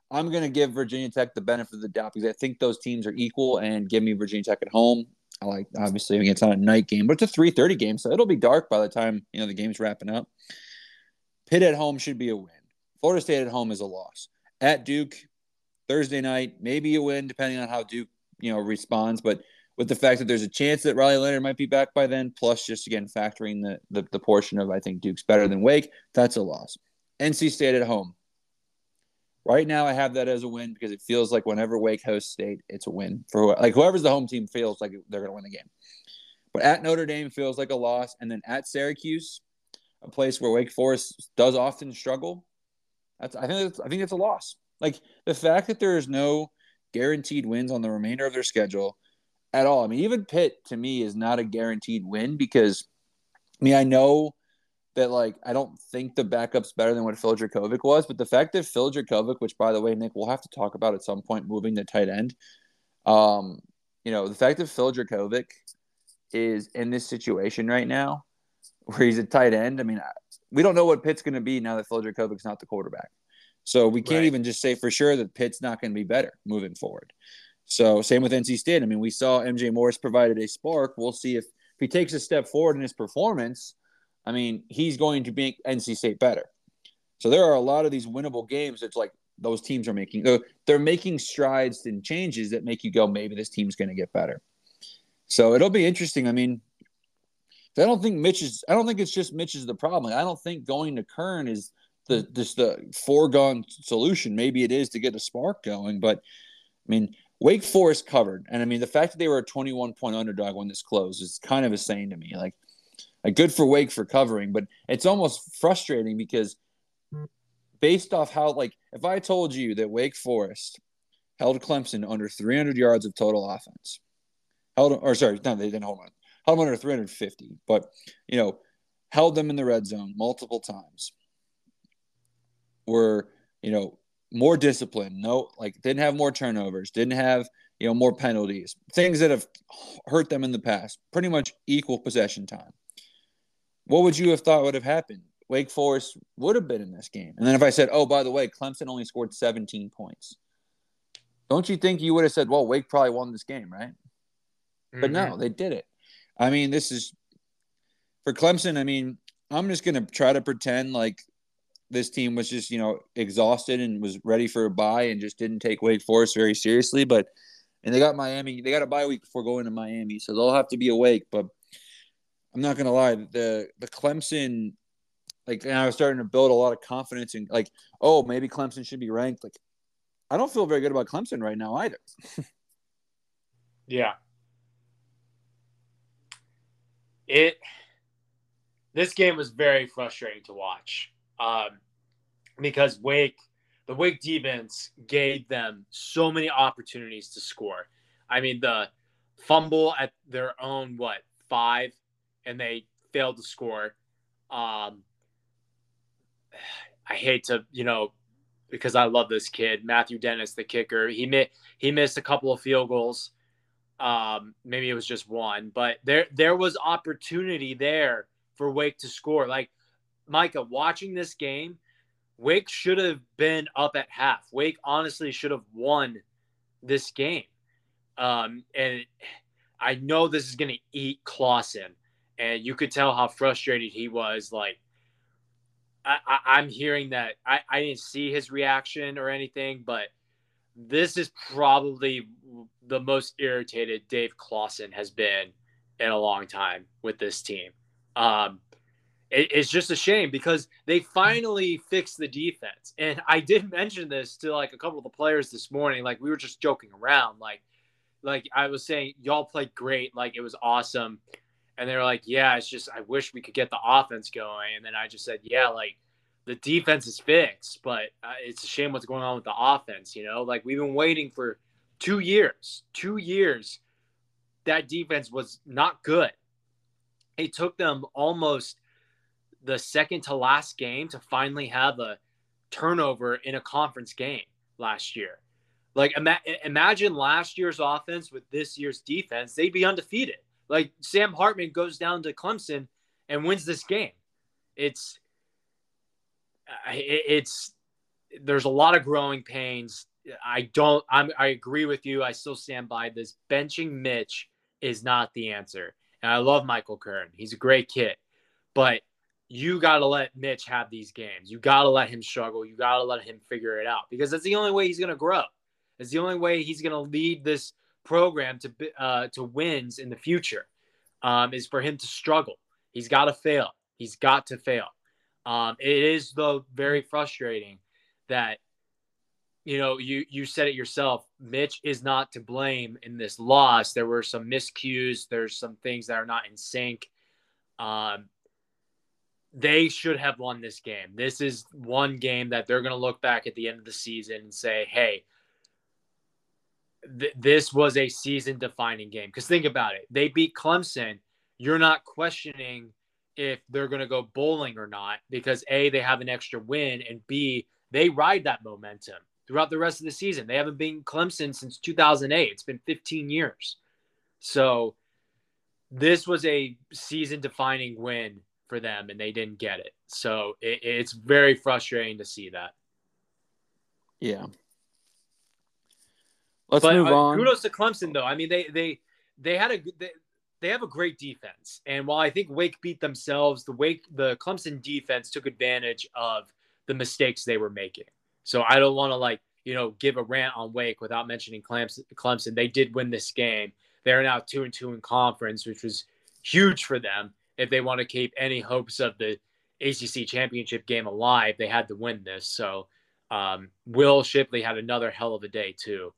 I'm going to give Virginia Tech the benefit of the doubt because I think those teams are equal and give me Virginia Tech at home. I like obviously it's not a night game, but it's a 3:30 game, so it'll be dark by the time you know the game's wrapping up. Pitt at home should be a win. Florida State at home is a loss. At Duke, Thursday night, maybe a win depending on how Duke you know responds, but with the fact that there's a chance that Riley Leonard might be back by then, plus just again factoring the, the, the portion of I think Duke's better than Wake, that's a loss. NC State at home. Right now, I have that as a win because it feels like whenever Wake hosts State, it's a win for like whoever's the home team feels like they're going to win the game. But at Notre Dame feels like a loss, and then at Syracuse, a place where Wake Forest does often struggle. That's I think that's, I think it's a loss. Like the fact that there is no guaranteed wins on the remainder of their schedule at all. I mean, even Pitt to me is not a guaranteed win because I mean I know that like I don't think the backup's better than what Phil Jurkovec was, but the fact that Phil Jurkovec, which by the way, Nick, we'll have to talk about at some point, moving to tight end. Um, you know, the fact that Phil Jurkovec is in this situation right now, where he's a tight end. I mean, we don't know what Pitt's going to be now that Phil Jurkovec's not the quarterback. So we can't right. even just say for sure that Pitt's not going to be better moving forward. So same with NC State. I mean, we saw MJ Morris provided a spark. We'll see if, if he takes a step forward in his performance I mean, he's going to make NC State better. So there are a lot of these winnable games. It's like those teams are making they're making strides and changes that make you go, maybe this team's going to get better. So it'll be interesting. I mean, I don't think Mitch is. I don't think it's just Mitch is the problem. I don't think going to Kern is the just the foregone solution. Maybe it is to get a spark going, but I mean, Wake Forest covered, and I mean the fact that they were a 21 point underdog when this closed is kind of insane to me. Like like good for Wake for covering, but it's almost frustrating because based off how like if I told you that Wake Forest held Clemson under 300 yards of total offense, held or sorry, no, they didn't hold on, held them under 350, but you know, held them in the red zone multiple times. Were you know more disciplined, no, like didn't have more turnovers, didn't have you know more penalties, things that have hurt them in the past. Pretty much equal possession time what would you have thought would have happened? Wake Forest would have been in this game. And then if I said, oh, by the way, Clemson only scored 17 points, don't you think you would have said, well, Wake probably won this game, right? Mm-hmm. But no, mm-hmm. they did it. I mean, this is for Clemson. I mean, I'm just going to try to pretend like this team was just, you know, exhausted and was ready for a bye and just didn't take Wake Forest very seriously. But, and they got Miami, they got a bye week before going to Miami. So they'll have to be awake. But, I'm not gonna lie, the the Clemson, like, and I was starting to build a lot of confidence in, like, oh, maybe Clemson should be ranked. Like, I don't feel very good about Clemson right now either. yeah. It. This game was very frustrating to watch, um, because Wake, the Wake defense gave them so many opportunities to score. I mean, the fumble at their own what five and they failed to score. Um, I hate to, you know, because I love this kid, Matthew Dennis, the kicker. He mi- he missed a couple of field goals. Um, maybe it was just one, but there there was opportunity there for Wake to score. Like Micah, watching this game, Wake should have been up at half. Wake honestly should have won this game. Um, and I know this is going to eat Clawson and you could tell how frustrated he was. Like, I, am hearing that I, I didn't see his reaction or anything, but this is probably the most irritated Dave Clawson has been in a long time with this team. Um, it, it's just a shame because they finally fixed the defense. And I did mention this to like a couple of the players this morning. Like we were just joking around. Like, like I was saying, y'all played great. Like it was awesome and they were like, "Yeah, it's just I wish we could get the offense going." And then I just said, "Yeah, like the defense is fixed, but uh, it's a shame what's going on with the offense. You know, like we've been waiting for two years, two years. That defense was not good. It took them almost the second to last game to finally have a turnover in a conference game last year. Like ima- imagine last year's offense with this year's defense, they'd be undefeated. Like Sam Hartman goes down to Clemson and wins this game. It's it's there's a lot of growing pains. I don't. I'm. I agree with you. I still stand by this. Benching Mitch is not the answer. And I love Michael Kern. He's a great kid, but you got to let Mitch have these games. You got to let him struggle. You got to let him figure it out because that's the only way he's going to grow. It's the only way he's going to lead this program to uh, to wins in the future. Um, is for him to struggle. He's got to fail. He's got to fail. Um, it is though very frustrating that you know you you said it yourself. Mitch is not to blame in this loss. There were some miscues. There's some things that are not in sync. Um, they should have won this game. This is one game that they're going to look back at the end of the season and say, "Hey, th- this was a season-defining game." Because think about it, they beat Clemson. You're not questioning if they're going to go bowling or not because a they have an extra win and b they ride that momentum throughout the rest of the season. They haven't been Clemson since 2008. It's been 15 years. So this was a season defining win for them and they didn't get it. So it, it's very frustrating to see that. Yeah. Let's but, move uh, on. Kudos to Clemson though. I mean they they they had a they, they have a great defense. And while I think Wake beat themselves, the Wake the Clemson defense took advantage of the mistakes they were making. So I don't want to like, you know, give a rant on Wake without mentioning Clemson. Clemson. They did win this game. They're now 2 and 2 in conference, which was huge for them if they want to keep any hopes of the ACC championship game alive. They had to win this. So um, Will Shipley had another hell of a day too.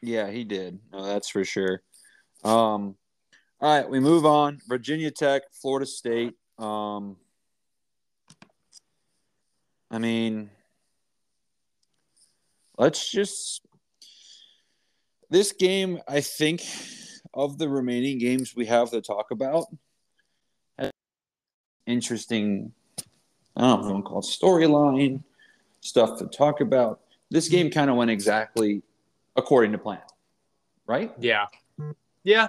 Yeah, he did. No, that's for sure. Um, all right, we move on. Virginia Tech, Florida State. Um, I mean, let's just. This game, I think, of the remaining games we have to talk about, interesting. I don't know to storyline stuff to talk about. This game kind of went exactly according to plan, right? Yeah. Yeah.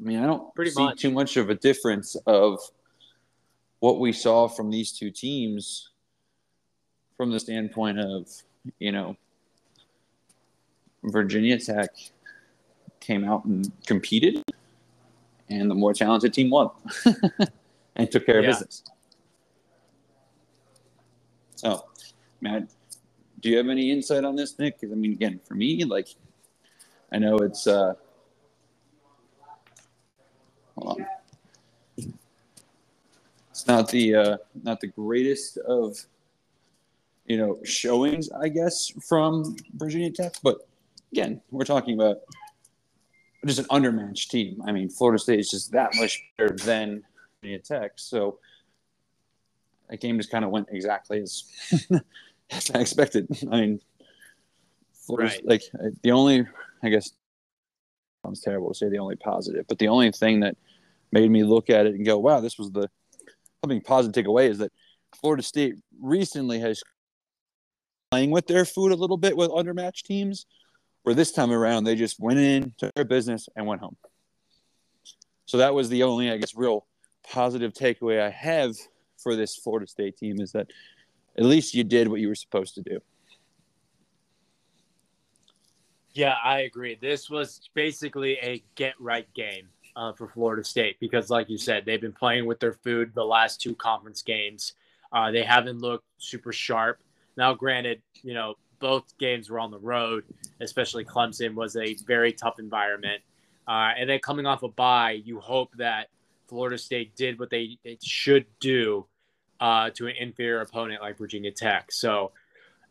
I mean, I don't Pretty see much. too much of a difference of what we saw from these two teams from the standpoint of, you know, Virginia Tech came out and competed, and the more talented team won and took care of Yeah. business. So, Matt, do you have any insight on this, Nick? 'Cause, I mean, again, for me, like, I know it's uh, hold on. It's not the uh, not the greatest of you know showings, I guess, from Virginia Tech, but again, we're talking about just an undermatched team. I mean, Florida State is just that much better than Virginia Tech, so that game just kind of went exactly as, as I expected. I mean, Florida, Right. like the only, I guess, sounds terrible to say the only positive, but the only thing that made me look at it and go, "Wow, this was the something positive to take away," is that Florida State recently has playing with their food a little bit with undermatched teams, where this time around they just went in, took their business, and went home. So that was the only, I guess, real positive takeaway I have for this Florida State team is that at least you did what you were supposed to do. Yeah, I agree. This was basically a get right game uh, for Florida State because, like you said, they've been playing with their food the last two conference games. Uh, they haven't looked super sharp. Now, granted, you know, both games were on the road, especially Clemson was a very tough environment. Uh, and then coming off a bye, you hope that Florida State did what they, should do uh, to an inferior opponent like Virginia Tech. So,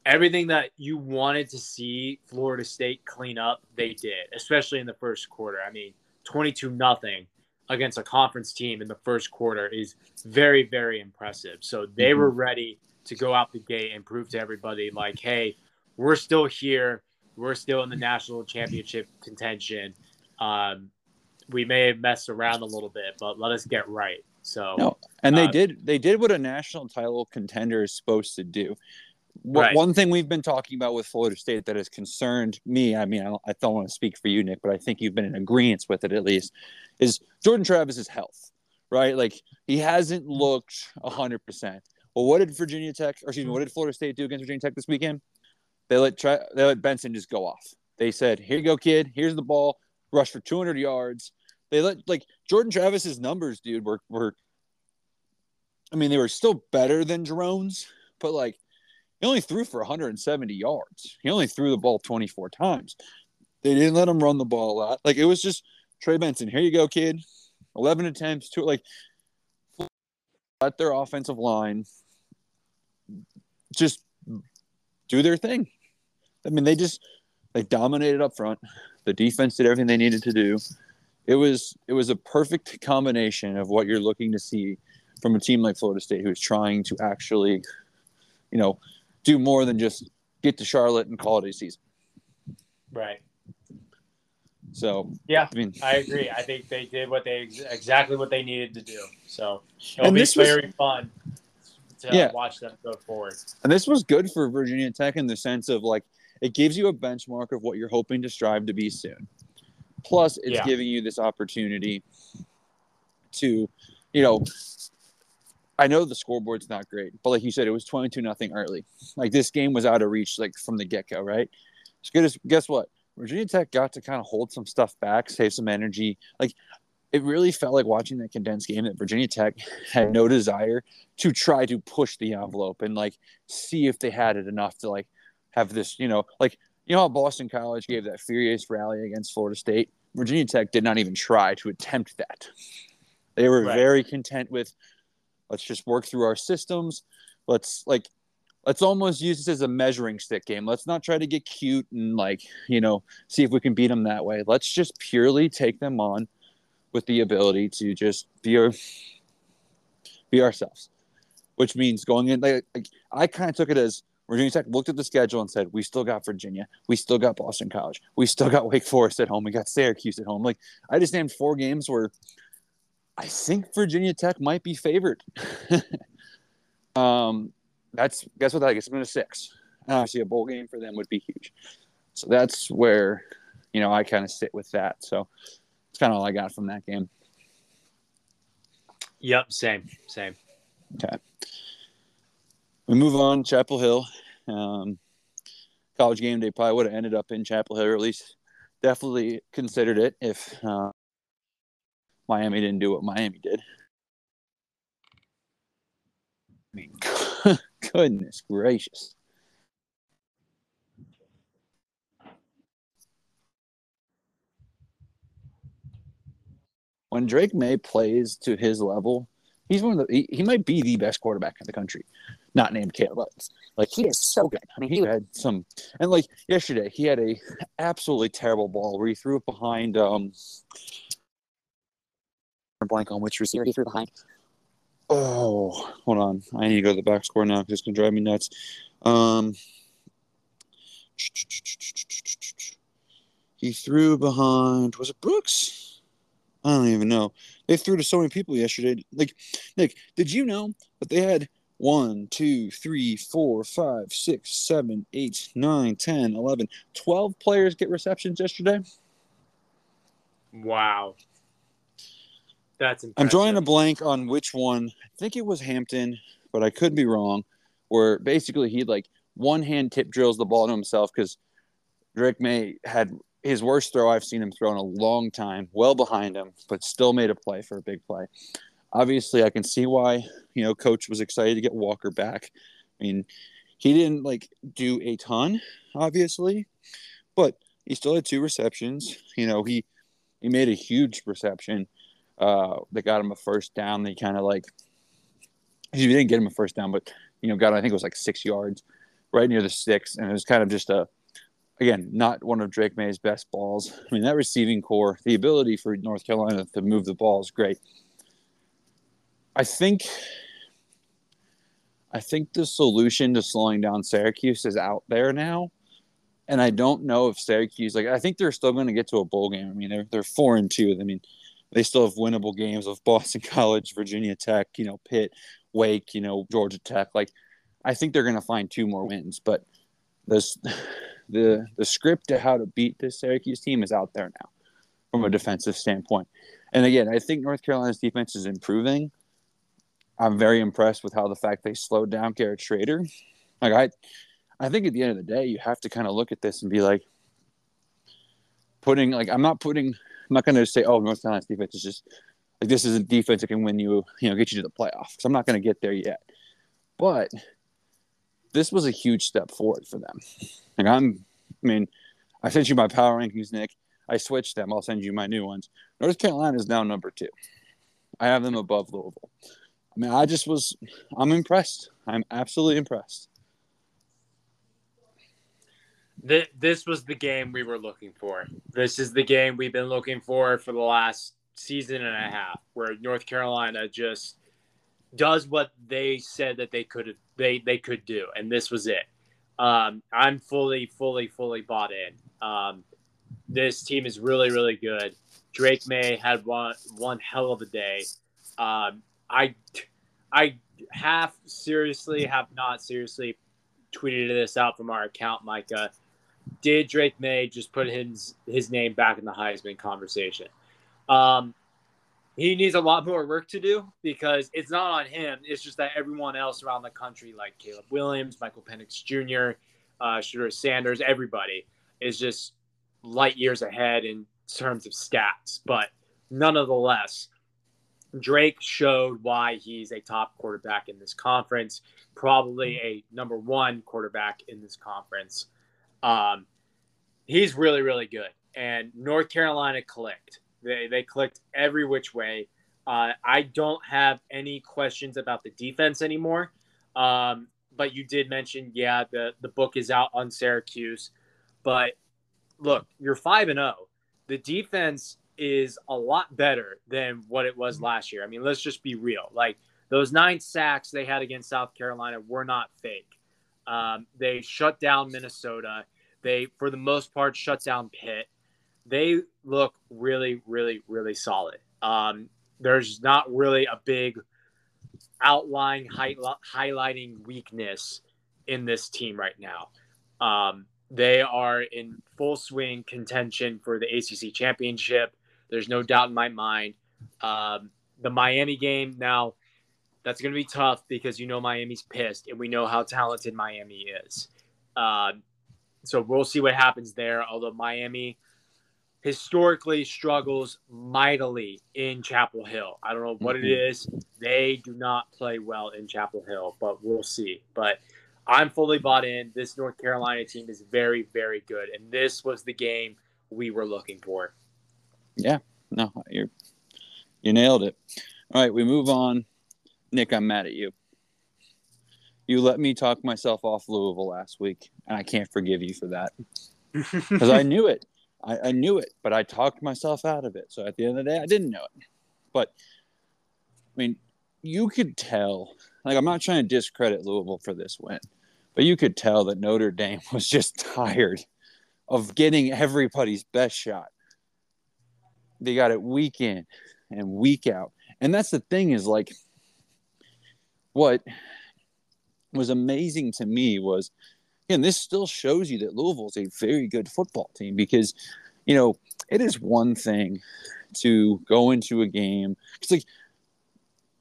everything that you wanted to see Florida State clean up, they did, especially in the first quarter. I mean, 22 nothing against a conference team in the first quarter is very, very impressive. So they Mhm. were ready to go out the gate and prove to everybody, like, hey, we're still here. We're still in the national championship contention. Um, we may have messed around a little bit, but let us get right. So, No, and they Uh, did. They did what a national title contender is supposed to do. Right. One thing we've been talking about with Florida State that has concerned me. I mean, I don't, I don't want to speak for you, Nick, but I think you've been in agreement with it at least. Is Jordan Travis's health, right? Like he hasn't looked hundred percent. Well, what did Virginia Tech, or excuse me, what did Florida State do against Virginia Tech this weekend? They let try, they let Benson just go off. They said, "Here you go, kid. Here's the ball. Rush for 200 yards." They let like Jordan Travis's numbers, dude, were were. I mean, they were still better than Drones', but like he only threw for 170 yards. He only threw the ball 24 times. They didn't let him run the ball a lot. Like it was just Trey Benson. Here you go, kid. 11 attempts to like let their offensive line just do their thing. I mean, they just they dominated up front. The defense did everything they needed to do. It was it was a perfect combination of what you're looking to see from a team like Florida State, who is trying to actually, you know, do more than just get to Charlotte and call it a season. Right. So yeah, I mean, I agree. I think they did what they exactly what they needed to do. So it'll And be this was- very fun to Yeah. watch them go forward. And this was good for Virginia Tech in the sense of like it gives you a benchmark of what you're hoping to strive to be soon. Plus, it's Yeah. giving you this opportunity to, you know, I know the scoreboard's not great, but like you said, it was 22 nothing early. Like this game was out of reach, like from the get go, right? It's good as guess what? Virginia Tech got to kind of hold some stuff back, save some energy. Like it really felt like watching that condensed game that Virginia Tech had no desire to try to push the envelope and like see if they had it enough to like have this, you know, like you know how Boston College gave that furious rally against Florida State. Virginia Tech did not even try to attempt that. They were Right. very content with let's just work through our systems. Let's like let's almost use this as a measuring stick game. Let's not try to get cute and like, you know, see if we can beat them that way. Let's just purely take them on with the ability to just be our, be ourselves, which means going in. Like, like I kind of took it as Virginia Tech looked at the schedule and said, "We still got Virginia, we still got Boston College, we still got Wake Forest at home, we got Syracuse at home." Like I just named four games where I think Virginia Tech might be favored. um, that's guess what that gets them to six. And obviously, a bowl game for them would be huge. So that's where you know I kind of sit with that. So it's kind of all I got from that game. Yep, same, same. Okay. We move on. Chapel Hill, um, college game day probably would have ended up in Chapel Hill, or at least definitely considered it if uh, Miami didn't do what Miami did. I mean, goodness gracious. When Drake Maye plays to his level, he's one of the he, he might be the best quarterback in the country, not named Caleb. Like he is so good. I mean, he had some and like yesterday, he had a absolutely terrible ball where he threw it behind um blank on which receiver he threw behind. Oh, hold on. I need to go to the back score now because it's gonna drive me nuts. Um he threw behind was it Brooks? I don't even know. They threw to so many people yesterday. Like, Nick, did you know that they had one, two, three, four, five, six, seven, eight, nine, 10, 11, 12 players get receptions yesterday? Wow, that's impressive. I'm drawing a blank on which one. I think it was Hampton, but I could be wrong. Where basically he like one hand tip drills the ball to himself because Drake Maye had his worst throw I've seen him throw in a long time, well behind him, but still made a play for a big play. Obviously, I can see why you know coach was excited to get Walker back. I mean, he didn't like do a ton, obviously, but he still had two receptions. You know, he he made a huge reception uh, that got him a first down. They kind of like he didn't get him a first down, but you know, got I think it was like six yards, right near the six, and it was kind of just a again not one of Drake Maye's best balls. I mean, that receiving corps, the ability for North Carolina to move the ball is great. I think. I think the solution to slowing down Syracuse is out there now. And I don't know if Syracuse like I think they're still going to get to a bowl game. I mean, they're they're four and two. I mean, they still have winnable games of Boston College, Virginia Tech, you know, Pitt, Wake, you know, Georgia Tech. Like, I think they're going to find two more wins. But this, the the script to how to beat this Syracuse team is out there now. from a defensive standpoint. And again, I think North Carolina's defense is improving. I'm very impressed with how the fact they slowed down Garrett Shrader. Like I, I think at the end of the day, you have to kind of look at this and be like, putting like I'm not putting, I'm not going to say, oh, North Carolina's defense is just like this is a defense that can win you, you know, get you to the playoffs. I'm not going to get there yet, but this was a huge step forward for them. Like I'm, I mean, I sent you my power rankings, Nick. I switched them. I'll send you my new ones. North Carolina is now number two. I have them above Louisville. I mean, I just was, I'm impressed. I'm absolutely impressed. This was the game we were looking for. This is the game we've been looking for for the last season and a half, where North Carolina just does what they said that they could they they could do, and this was it. Um, I'm fully, fully, fully bought in. Um, this team is really, really good. Drake Maye had one one hell of a day. Um, I I half seriously, have not seriously tweeted this out from our account, Micah. Did Drake Maye just put his his name back in the Heisman conversation? Um, he needs a lot more work to do because it's not on him. It's just that everyone else around the country, like Caleb Williams, Michael Penix Jr., uh, Shedeur Sanders, everybody is just light years ahead in terms of stats. But nonetheless, Drake showed why he's a top quarterback in this conference, probably a number one quarterback in this conference. Um, he's really, really good. And North Carolina clicked. They, they clicked every which way. Uh, I don't have any questions about the defense anymore. Um, but you did mention, yeah, the, the book is out on Syracuse. But look, you're 5 and 0. The defense is a lot better than what it was last year. I mean, let's just be real. Like those nine sacks they had against South Carolina were not fake. Um, they shut down Minnesota. They, for the most part, shut down Pitt. They look really, really, really solid. Um, there's not really a big outline high, highlighting weakness in this team right now. Um, they are in full swing contention for the ACC championship. There's no doubt in my mind. Um, the Miami game now, that's going to be tough because you know Miami's pissed, and we know how talented Miami is. Uh, so we'll see what happens there. Although Miami historically struggles mightily in Chapel Hill. I don't know what mm-hmm. it is. They do not play well in Chapel Hill, but we'll see. But I'm fully bought in. This North Carolina team is very, very good. And this was the game we were looking for. Yeah, no, you you nailed it. All right, we move on. Nick, I'm mad at you. You let me talk myself off Louisville last week, and I can't forgive you for that because I knew it. I, I knew it, but I talked myself out of it. So at the end of the day, I didn't know it. But I mean, you could tell. Like, I'm not trying to discredit Louisville for this win, but you could tell that Notre Dame was just tired of getting everybody's best shot. They got it week in and week out. And that's the thing is like what was amazing to me was and this still shows you that Louisville is a very good football team because you know it is one thing to go into a game. It's like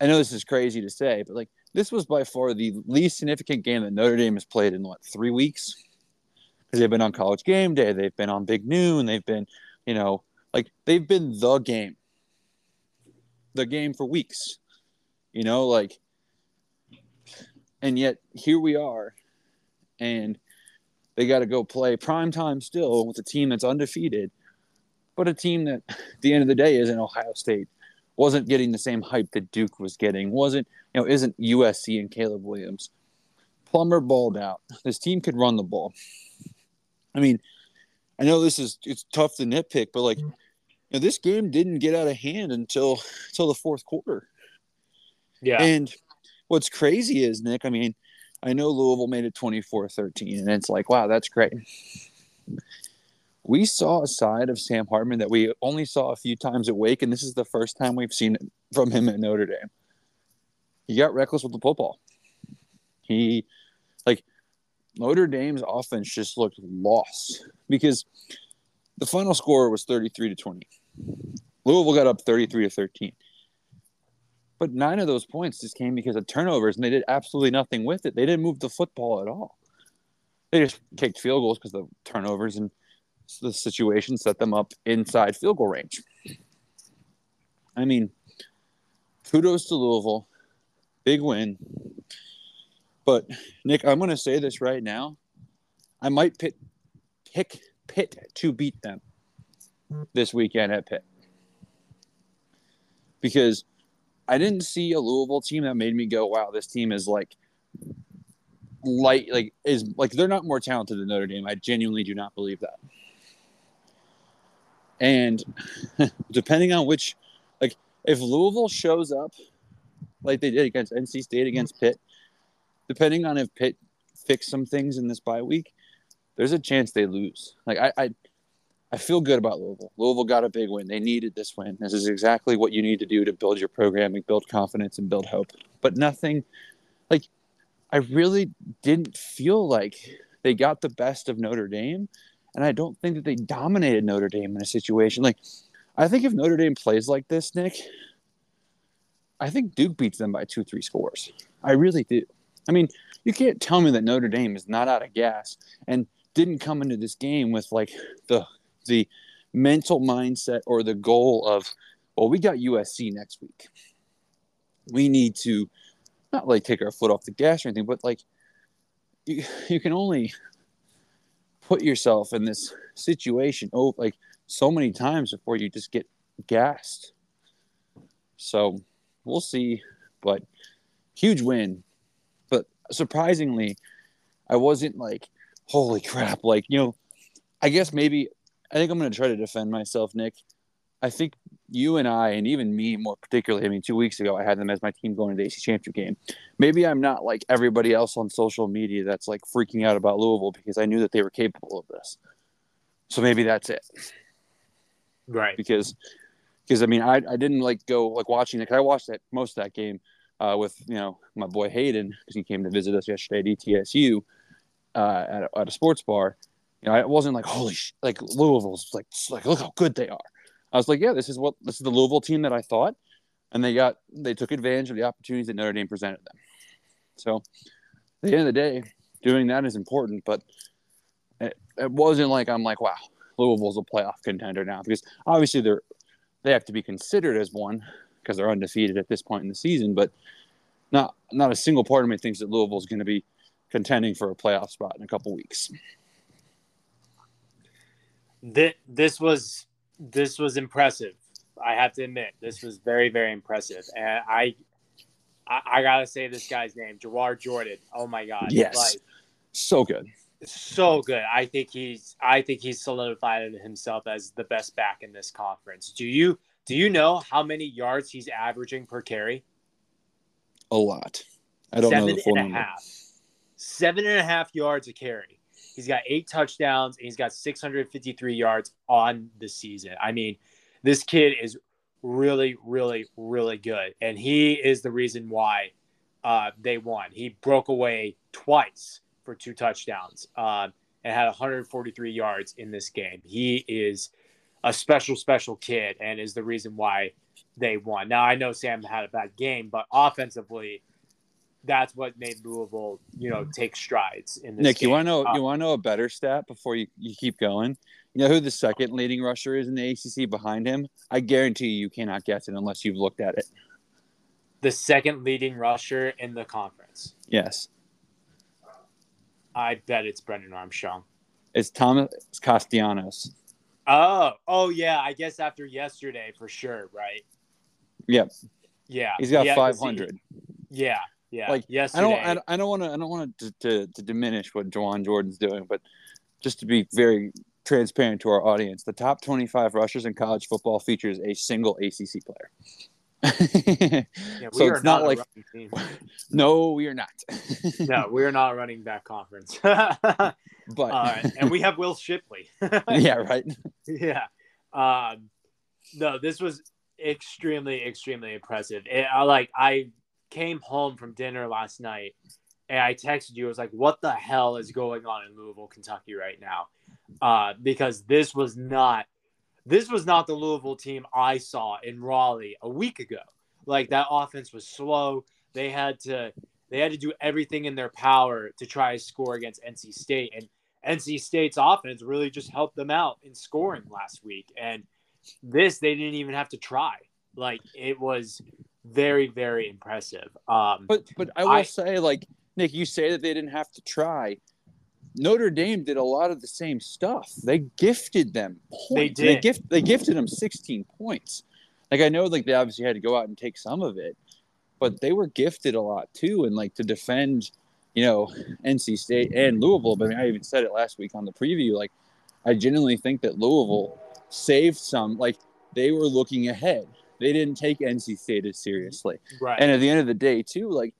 I know this is crazy to say but like this was by far the least significant game that Notre Dame has played in what three weeks? Because they've been on college game day they've been on big noon they've been you know like they've been the game, the game for weeks, you know, like, and yet here we are, and they got to go play prime time still with a team that's undefeated, but a team that, at the end of the day, isn't Ohio State, wasn't getting the same hype that Duke was getting, wasn't, you know, isn't USC and Caleb Williams. Plummer balled out. This team could run the ball. I mean, I know this is it's tough to nitpick, but like know, this game didn't get out of hand until until the fourth quarter. Yeah. And what's crazy is Nick, I mean, I know Louisville made it 24-13 and it's like, wow, that's great. We saw a side of Sam Hartman that we only saw a few times at Wake, and this is the first time we've seen it from him at Notre Dame. He got reckless with the football. He, like, Notre Dame's offense just looked lost because the final score was 33 to 20. Louisville got up 33 to 13. But nine of those points just came because of turnovers, and they did absolutely nothing with it. They didn't move the football at all. They just kicked field goals because the turnovers, and the situation set them up inside field goal range. I mean, kudos to Louisville. Big win. But, Nick, I'm going to say this right now. I might pick, pick Pitt to beat them this weekend at Pitt. Because – I didn't see a Louisville team that made me go, "Wow, this team is like light, like is like they're not more talented than Notre Dame." I genuinely do not believe that. And depending on which, like, if Louisville shows up like they did against NC State against mm-hmm. Pitt, depending on if Pitt fix some things in this bye week, there's a chance they lose. Like I, I I feel good about Louisville. Louisville got a big win. They needed this win. This is exactly what you need to do to build your programming, build confidence, and build hope. But nothing like I really didn't feel like they got the best of Notre Dame. And I don't think that they dominated Notre Dame in a situation. Like, I think if Notre Dame plays like this, Nick, I think Duke beats them by two, three scores. I really do. I mean, you can't tell me that Notre Dame is not out of gas and didn't come into this game with like the the mental mindset or the goal of, well, we got USC next week. We need to not like take our foot off the gas or anything, but like you, you can only put yourself in this situation oh like so many times before you just get gassed. So we'll see, but huge win. But surprisingly, I wasn't like, holy crap, like, you know, I guess maybe I think I'm going to try to defend myself, Nick. I think you and I, and even me more particularly, I mean, two weeks ago, I had them as my team going to the AC Championship game. Maybe I'm not like everybody else on social media that's like freaking out about Louisville because I knew that they were capable of this. So maybe that's it. Right. Because, because I mean, I, I didn't like go like watching it. Cause I watched that most of that game uh, with, you know, my boy Hayden because he came to visit us yesterday at ETSU uh, at, a, at a sports bar you know, it wasn't like holy sh- like Louisville's like like look how good they are. I was like, yeah, this is what this is the Louisville team that I thought, and they got they took advantage of the opportunities that Notre Dame presented them. So, at the end of the day, doing that is important, but it, it wasn't like I'm like, wow, Louisville's a playoff contender now because obviously they're they have to be considered as one because they're undefeated at this point in the season, but not not a single part of me thinks that Louisville's going to be contending for a playoff spot in a couple weeks this was this was impressive. I have to admit, this was very very impressive, and I I, I gotta say this guy's name, Jawhar Jordan. Oh my god, yes, like, so good, so good. I think he's I think he's solidified himself as the best back in this conference. Do you do you know how many yards he's averaging per carry? A lot. I don't Seven know the full and a half. Seven and a half yards a carry. He's got eight touchdowns and he's got 653 yards on the season. I mean, this kid is really, really, really good. And he is the reason why uh, they won. He broke away twice for two touchdowns um, and had 143 yards in this game. He is a special, special kid and is the reason why they won. Now, I know Sam had a bad game, but offensively, that's what made Louisville, you know, take strides in this. Nick, game. you want to know uh, you want to know a better stat before you, you keep going? You know who the second leading rusher is in the ACC behind him? I guarantee you, you cannot guess it unless you've looked at it. The second leading rusher in the conference. Yes. I bet it's Brennan Armstrong. It's Thomas Castellanos. Oh, oh yeah. I guess after yesterday, for sure, right? Yep. Yeah. He's got yeah, 500. Yeah, yeah. Like yes, I don't, I don't want to, I don't want to, to, to diminish what Juwan Jordan's doing, but just to be very transparent to our audience, the top 25 rushers in college football features a single ACC player. yeah, so it's not, not like no, we are not. no, we are not running that conference. but uh, and we have Will Shipley. yeah, right. Yeah. Um, no, this was extremely, extremely impressive. It, I like I came home from dinner last night and I texted you. I was like, "What the hell is going on in Louisville, Kentucky right now?" Uh, because this was not this was not the Louisville team I saw in Raleigh a week ago. Like that offense was slow. They had to they had to do everything in their power to try to score against NC State and NC State's offense really just helped them out in scoring last week and this they didn't even have to try. Like it was very very impressive. Um But but I will I- say, like Nick, you say that they didn't have to try. Notre Dame did a lot of the same stuff. They gifted them points. They They did. gift they gifted them 16 points. Like I know, like they obviously had to go out and take some of it, but they were gifted a lot too. And like to defend, you know, NC State and Louisville. But I, mean, I even said it last week on the preview. Like I genuinely think that Louisville saved some. Like they were looking ahead. They didn't take NC State as seriously. right. And at the end of the day, too, like,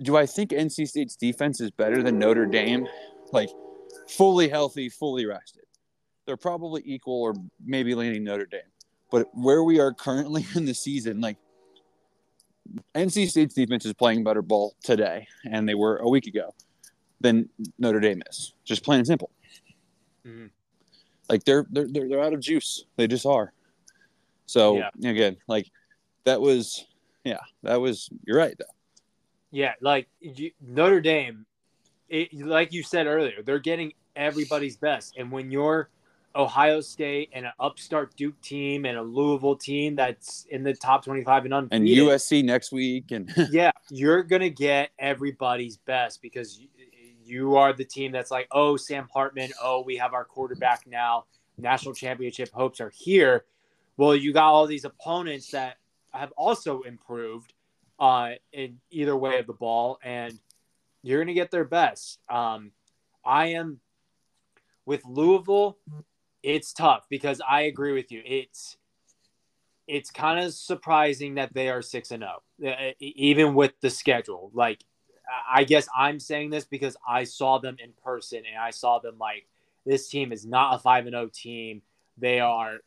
do I think NC State's defense is better than Notre Dame? Like, fully healthy, fully rested. They're probably equal or maybe leaning Notre Dame. But where we are currently in the season, like, NC State's defense is playing better ball today, and they were a week ago, than Notre Dame is. Just plain and simple. Mhm. Like, they're, they're, they're, they're out of juice. They just are. So, Yeah. again, like, that was, yeah, that was, you're right, though. Yeah, like you, Notre Dame, it, like you said earlier, they're getting everybody's best. And when you're Ohio State and an upstart Duke team and a Louisville team that's in the top 25 and and USC next week, and yeah, you're going to get everybody's best because you, you are the team that's like, oh, Sam Hartman, oh, we have our quarterback now. National championship hopes are here. Well, you got all these opponents that have also improved uh, in either way of the ball, and you're going to get their best. Um, I am with Louisville. It's tough because I agree with you. It's it's kind of surprising that they are six and zero, even with the schedule. Like, I guess I'm saying this because I saw them in person and I saw them like this team is not a five and zero team. They are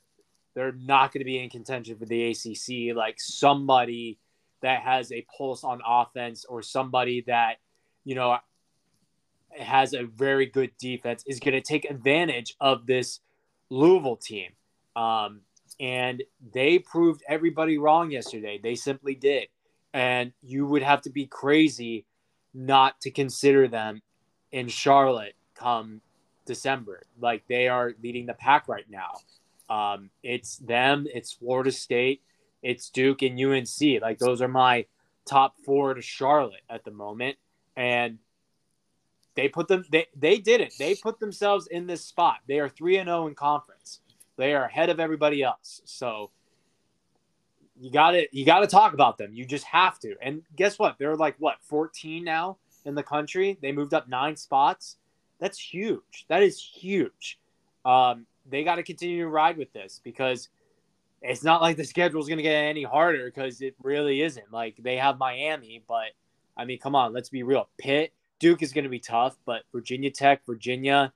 they're not going to be in contention for the ACC. Like somebody that has a pulse on offense or somebody that you know has a very good defense is going to take advantage of this Louisville team. Um, and they proved everybody wrong yesterday. They simply did. And you would have to be crazy not to consider them in Charlotte come December. Like they are leading the pack right now. Um, it's them, it's Florida State, it's Duke and UNC. Like those are my top four to Charlotte at the moment. And they put them they, they did it. They put themselves in this spot. They are 3 and 0 in conference. They are ahead of everybody else. So you got to you got to talk about them. You just have to. And guess what? They're like what 14 now in the country. They moved up nine spots. That's huge. That is huge. Um, they got to continue to ride with this because it's not like the schedule is going to get any harder because it really isn't. Like they have Miami, but I mean, come on, let's be real. Pitt, Duke is going to be tough, but Virginia Tech, Virginia,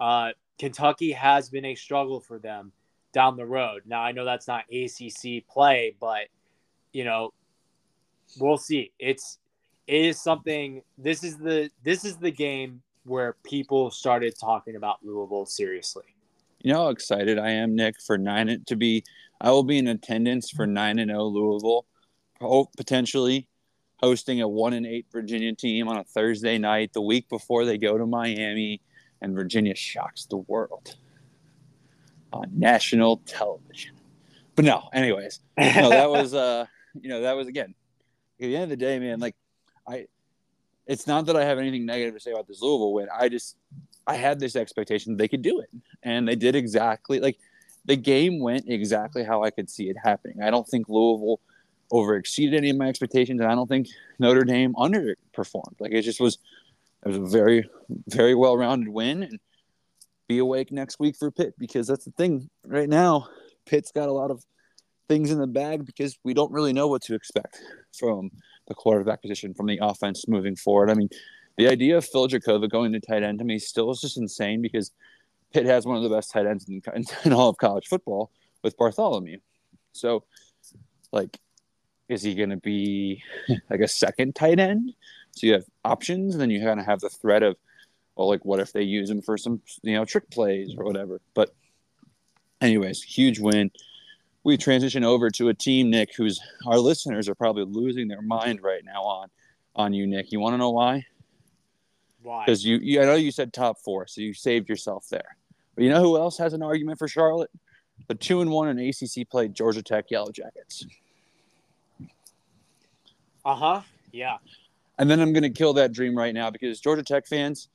uh, Kentucky has been a struggle for them down the road. Now I know that's not ACC play, but you know, we'll see. It's it is something. This is the this is the game where people started talking about Louisville seriously. You know how excited I am, Nick, for nine to be. I will be in attendance for nine and zero Louisville, ho- potentially hosting a one and eight Virginia team on a Thursday night, the week before they go to Miami, and Virginia shocks the world on national television. But no, anyways, no, that was uh, you know, that was again. At the end of the day, man, like I, it's not that I have anything negative to say about this Louisville win. I just I had this expectation they could do it, and they did exactly like the game went exactly how I could see it happening. I don't think Louisville overexceeded any of my expectations, and I don't think Notre Dame underperformed. Like it just was, it was a very, very well-rounded win, and be awake next week for Pitt because that's the thing right now. Pitt's got a lot of things in the bag because we don't really know what to expect from the quarterback position from the offense moving forward. I mean, the idea of Phil Jurkovec going to tight end to me still is just insane because Pitt has one of the best tight ends in, in all of college football with Bartholomew. So, like, is he going to be like a second tight end? So you have options, and then you kind of have the threat of, well, like, what if they use him for some, you know, trick plays or whatever? But Anyways, huge win. We transition over to a team, Nick, who's our listeners are probably losing their mind right now on on you, Nick. You want to know why? Why? Because you, you, I know you said top four, so you saved yourself there. But you know who else has an argument for Charlotte? The two and one in ACC play Georgia Tech Yellow Jackets. Uh huh. Yeah. And then I'm going to kill that dream right now because Georgia Tech fans,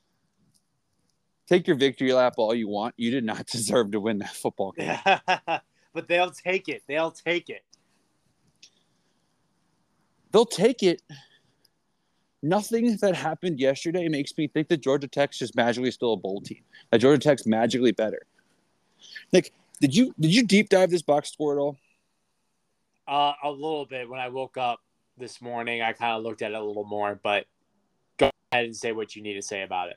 take your victory lap all you want. You did not deserve to win that football game. but they'll take it. They'll take it. They'll take it. Nothing that happened yesterday makes me think that Georgia Tech's just magically still a bowl team. That Georgia Tech's magically better. Nick, did you did you deep dive this box score at all? Uh, a little bit. When I woke up this morning, I kind of looked at it a little more. But go ahead and say what you need to say about it.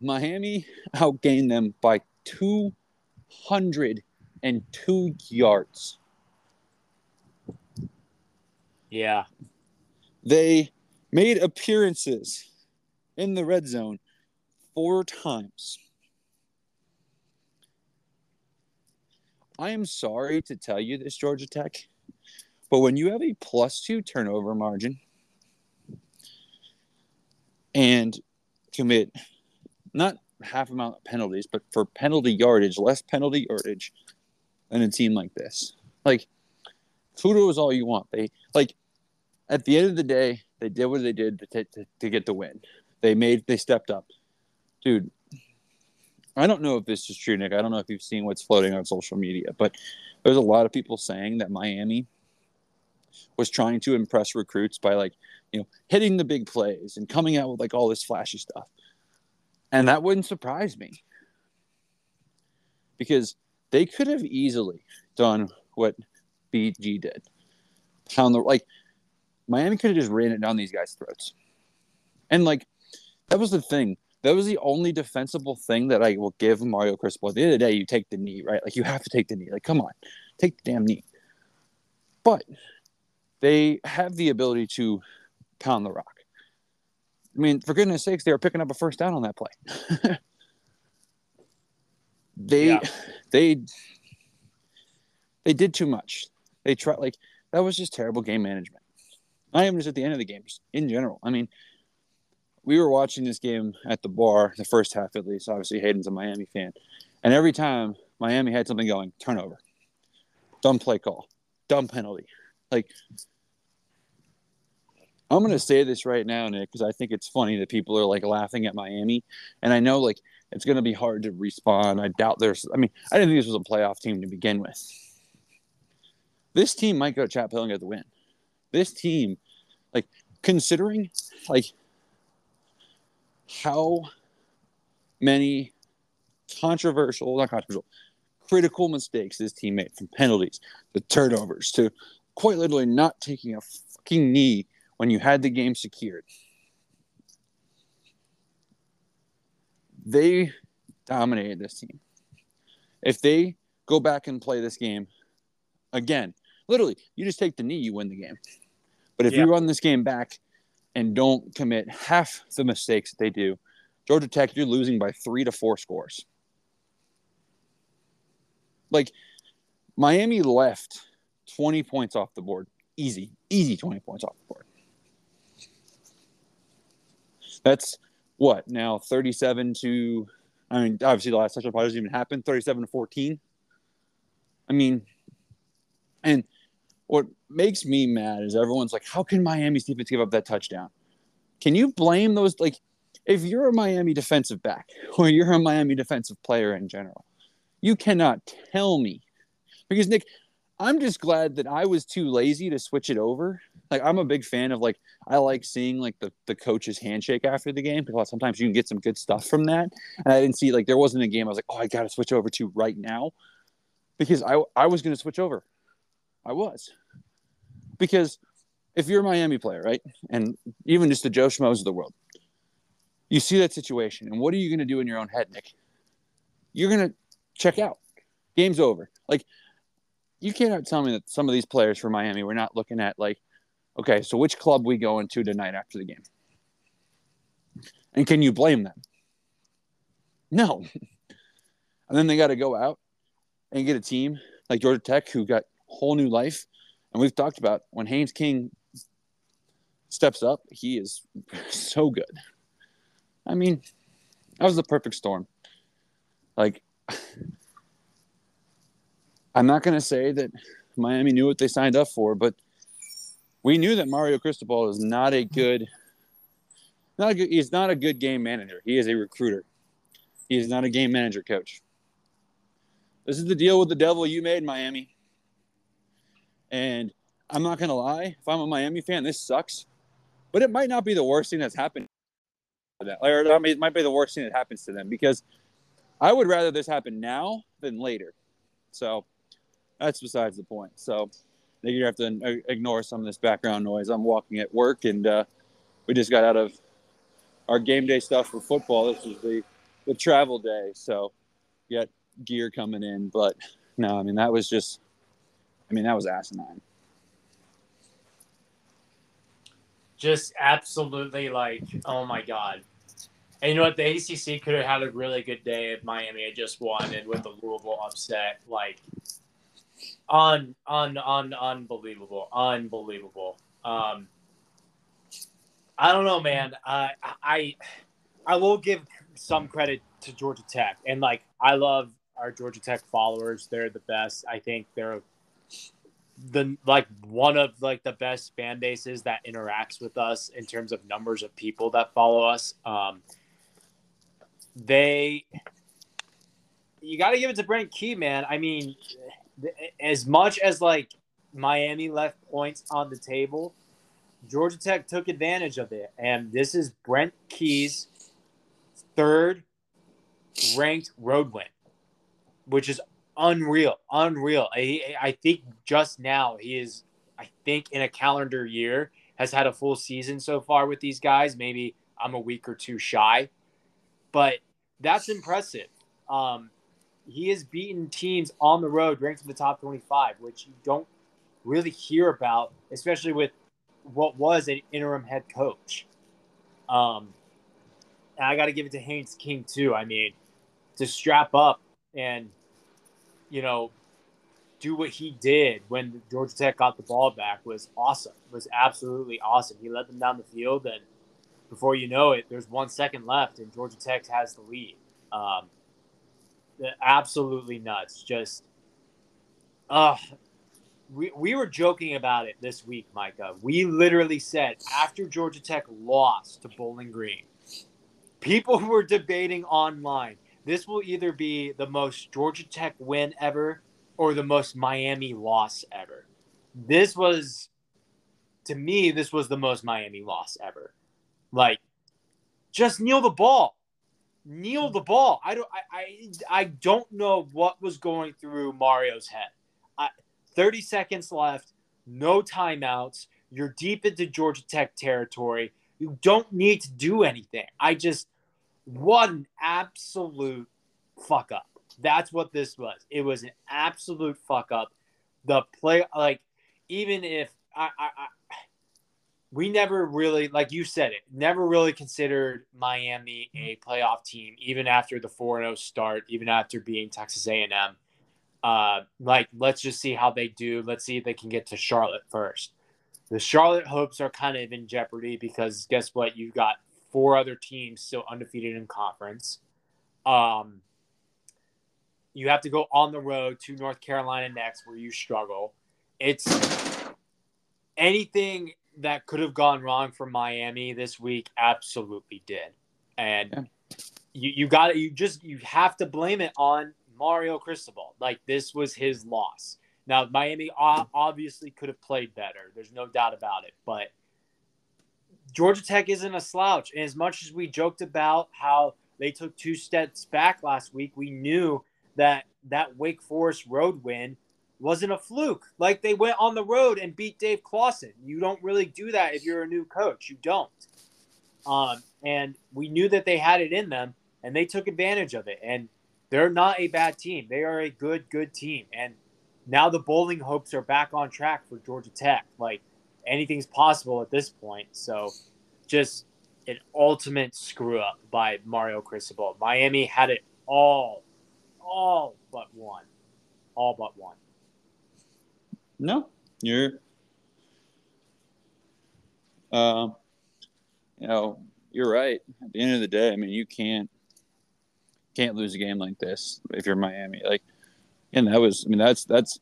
Miami outgained them by 202 yards. Yeah. They made appearances in the red zone four times. I am sorry to tell you this, Georgia Tech, but when you have a plus two turnover margin and commit not half amount of penalties, but for penalty yardage, less penalty yardage than a team like this. Like, kudos all you want. They like at the end of the day, they did what they did to, t- to, to get the win. They made they stepped up, dude. I don't know if this is true, Nick. I don't know if you've seen what's floating on social media, but there's a lot of people saying that Miami was trying to impress recruits by like, you know, hitting the big plays and coming out with like all this flashy stuff. And that wouldn't surprise me because they could have easily done what BG did. Pound the like Miami could have just ran it down these guys' throats. And like that was the thing. That was the only defensible thing that I will give Mario Cristobal. At the end of the day, you take the knee, right? Like you have to take the knee. Like, come on, take the damn knee. But they have the ability to pound the rock. I mean, for goodness sakes, they were picking up a first down on that play. they yeah. they they did too much. They tried like that was just terrible game management. I am just at the end of the game, just in general. I mean, we were watching this game at the bar, the first half at least. Obviously, Hayden's a Miami fan, and every time Miami had something going, turnover, dumb play call, dumb penalty, like I'm going to say this right now, Nick, because I think it's funny that people are like laughing at Miami. And I know like it's going to be hard to respond. I doubt there's, I mean, I didn't think this was a playoff team to begin with. This team might go to Chapel Hill and get the win. This team, like, considering like how many controversial, not controversial, critical mistakes this team made from penalties to turnovers to quite literally not taking a fucking knee when you had the game secured. They dominated this team. If they go back and play this game again, literally, you just take the knee, you win the game. But if yeah. you run this game back and don't commit half the mistakes that they do, Georgia Tech, you're losing by three to four scores. Like Miami left 20 points off the board. Easy, easy 20 points off the board. That's what now 37 to I mean, obviously the last touchdown probably doesn't even happen. 37 to 14. I mean, and what makes me mad is everyone's like, how can Miami's defense give up that touchdown? Can you blame those like if you're a Miami defensive back or you're a Miami defensive player in general, you cannot tell me because Nick, I'm just glad that I was too lazy to switch it over like I'm a big fan of like I like seeing like the the coach's handshake after the game because sometimes you can get some good stuff from that. And I didn't see like there wasn't a game I was like, oh, I got to switch over to right now because I I was going to switch over. I was because if you're a Miami player, right, and even just the Joe Schmoes of the world, you see that situation, and what are you going to do in your own head, Nick? You're going to check out. Game's over. Like you cannot tell me that some of these players for Miami were not looking at like Okay, so which club we going to tonight after the game? And can you blame them? No. And then they got to go out and get a team like Georgia Tech who got whole new life. And we've talked about when Haynes King steps up, he is so good. I mean, that was the perfect storm. Like, I'm not going to say that Miami knew what they signed up for, but we knew that Mario Cristobal is not a good, not a good. He's not a good game manager. He is a recruiter. He is not a game manager coach. This is the deal with the devil you made, Miami. And I'm not gonna lie, if I'm a Miami fan, this sucks. But it might not be the worst thing that's happened. That, or it might be the worst thing that happens to them because I would rather this happen now than later. So that's besides the point. So you have to ignore some of this background noise. I'm walking at work, and uh, we just got out of our game day stuff for football. This is the the travel day, so get gear coming in. But no, I mean that was just, I mean that was asinine. Just absolutely like, oh my god. And you know what? The ACC could have had a really good day if Miami had just won and with the Louisville upset. Like, on, on, on, unbelievable, unbelievable. Um, I don't know, man. I, I, I will give some credit to Georgia Tech, and like I love our Georgia Tech followers. They're the best. I think they're the like one of like the best fan bases that interacts with us in terms of numbers of people that follow us. Um, they, you got to give it to Brent Key, man. I mean, as much as like Miami left points on the table, Georgia Tech took advantage of it, and this is Brent Key's third ranked road win, which is unreal, unreal. I, I think just now he is, I think in a calendar year, has had a full season so far with these guys. Maybe I'm a week or two shy, but that's impressive. Um, he has beaten teams on the road ranked in the top 25, which you don't really hear about, especially with what was an interim head coach. Um, I got to give it to Haynes King too. I mean, to strap up and you know do what he did when Georgia Tech got the ball back was awesome. Was absolutely awesome. He led them down the field, and before you know it, there's one second left, and Georgia Tech has the lead. Um, absolutely nuts. Just, uh, we, we were joking about it this week, Micah. We literally said after Georgia Tech lost to Bowling Green, people were debating online this will either be the most Georgia Tech win ever or the most Miami loss ever. This was, to me, this was the most Miami loss ever. Like, just kneel the ball, kneel the ball. I don't, I, I, I don't know what was going through Mario's head. I, Thirty seconds left, no timeouts. You're deep into Georgia Tech territory. You don't need to do anything. I just an absolute fuck up. That's what this was. It was an absolute fuck up. The play, like, even if I, I, I we never really, like you said it, never really considered Miami a playoff team, even after the 4 0 start, even after being Texas A&M. Uh, like, let's just see how they do. Let's see if they can get to Charlotte first. The Charlotte hopes are kind of in jeopardy because guess what? You've got four other teams still undefeated in conference. Um, you have to go on the road to North Carolina next, where you struggle. It's anything that could have gone wrong for Miami this week absolutely did, and yeah. you you got you just you have to blame it on Mario Cristobal. Like this was his loss. Now Miami obviously could have played better. There's no doubt about it, but Georgia Tech isn't a slouch. And as much as we joked about how they took two steps back last week, we knew that that Wake Forest road win wasn't a fluke. Like they went on the road and beat Dave Clawson. You don't really do that if you're a new coach. You don't. Um, and we knew that they had it in them, and they took advantage of it. And they're not a bad team. They are a good, good team. And now the bowling hopes are back on track for Georgia Tech. Like anything's possible at this point. So just an ultimate screw up by Mario Cristobal. Miami had it all, all but one. All but one. No, you're. Uh, you know, you're right. At the end of the day, I mean, you can't can't lose a game like this if you're Miami. Like, and that was, I mean, that's that's.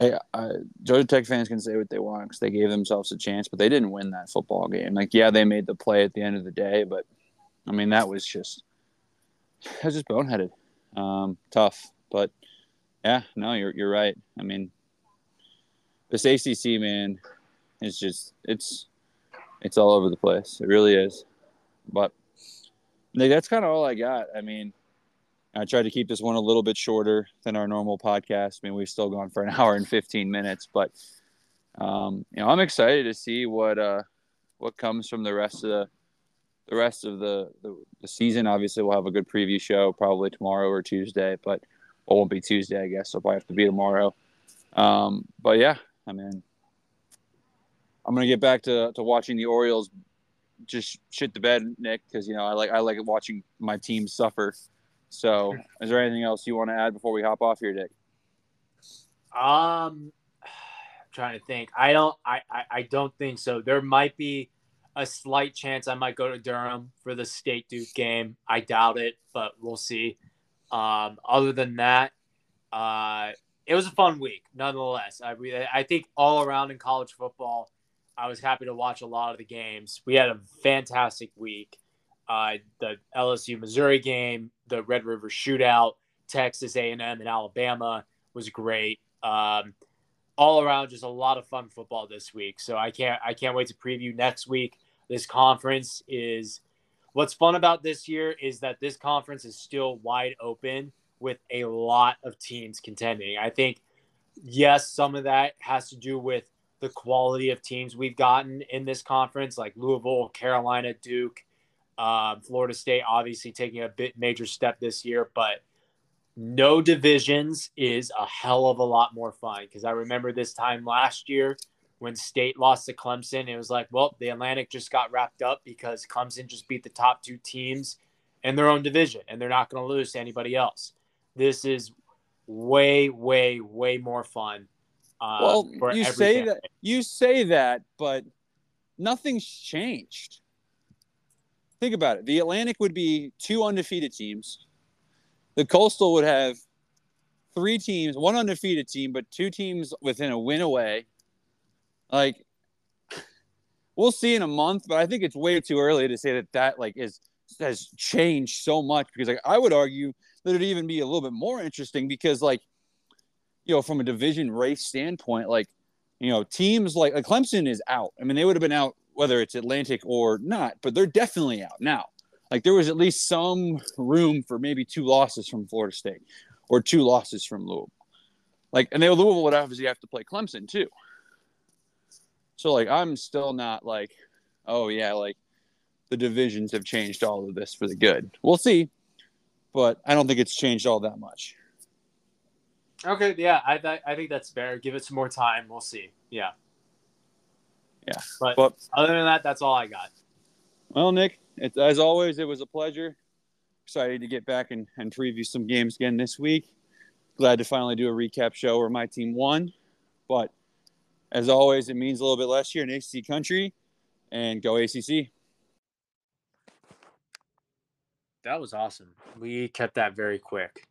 I, I, Georgia Tech fans can say what they want because they gave themselves a chance, but they didn't win that football game. Like, yeah, they made the play at the end of the day, but I mean, that was just, that was just boneheaded. Um, tough, but yeah, no, you're you're right. I mean, this ACC man is just it's it's all over the place. It really is. But like, that's kind of all I got. I mean, I tried to keep this one a little bit shorter than our normal podcast. I mean, we've still gone for an hour and 15 minutes, but um, you know, I'm excited to see what uh, what comes from the rest of the the rest of the, the, the season. Obviously, we'll have a good preview show probably tomorrow or Tuesday, but it won't be Tuesday, I guess. So will probably have to be tomorrow. Um, but yeah, I mean, I'm gonna get back to, to watching the Orioles just shit the bed, Nick, because you know I like I like watching my team suffer. So, is there anything else you want to add before we hop off here, Dick? Um, I'm trying to think. I don't. I, I I don't think so. There might be a slight chance I might go to Durham for the State Duke game. I doubt it, but we'll see. Um, other than that, uh, it was a fun week nonetheless. I I think all around in college football, I was happy to watch a lot of the games. We had a fantastic week. Uh, the LSU Missouri game, the Red River Shootout, Texas A&M and Alabama was great. Um, all around, just a lot of fun football this week. So I can't I can't wait to preview next week. This conference is what's fun about this year is that this conference is still wide open with a lot of teams contending. I think yes, some of that has to do with the quality of teams we've gotten in this conference, like Louisville, Carolina, Duke, um, Florida State, obviously taking a bit major step this year, but no divisions is a hell of a lot more fun because I remember this time last year when State lost to Clemson. It was like, well, the Atlantic just got wrapped up because Clemson just beat the top two teams in their own division and they're not going to lose to anybody else. This is way, way, way more fun uh, well, you say that you say that, but nothing's changed. Think about it. The Atlantic would be two undefeated teams. The Coastal would have three teams, one undefeated team, but two teams within a win away. Like, we'll see in a month, but I think it's way too early to say that that like is has changed so much because like I would argue that it'd even be a little bit more interesting because like you know, from a division race standpoint, like, you know, teams like, like Clemson is out. I mean, they would have been out whether it's Atlantic or not, but they're definitely out now. Like there was at least some room for maybe two losses from Florida State or two losses from Louisville. Like, and they Louisville would obviously have to play Clemson too. So like, I'm still not like, oh yeah, like the divisions have changed all of this for the good. We'll see, but I don't think it's changed all that much. Okay, yeah, I th- I think that's fair. Give it some more time. We'll see. Yeah. Yeah. But, but other than that, that's all I got. Well, Nick, it, as always, it was a pleasure. Excited to get back and, and preview some games again this week. Glad to finally do a recap show where my team won. But as always, it means a little bit less here in ACC country. And go ACC. That was awesome. We kept that very quick.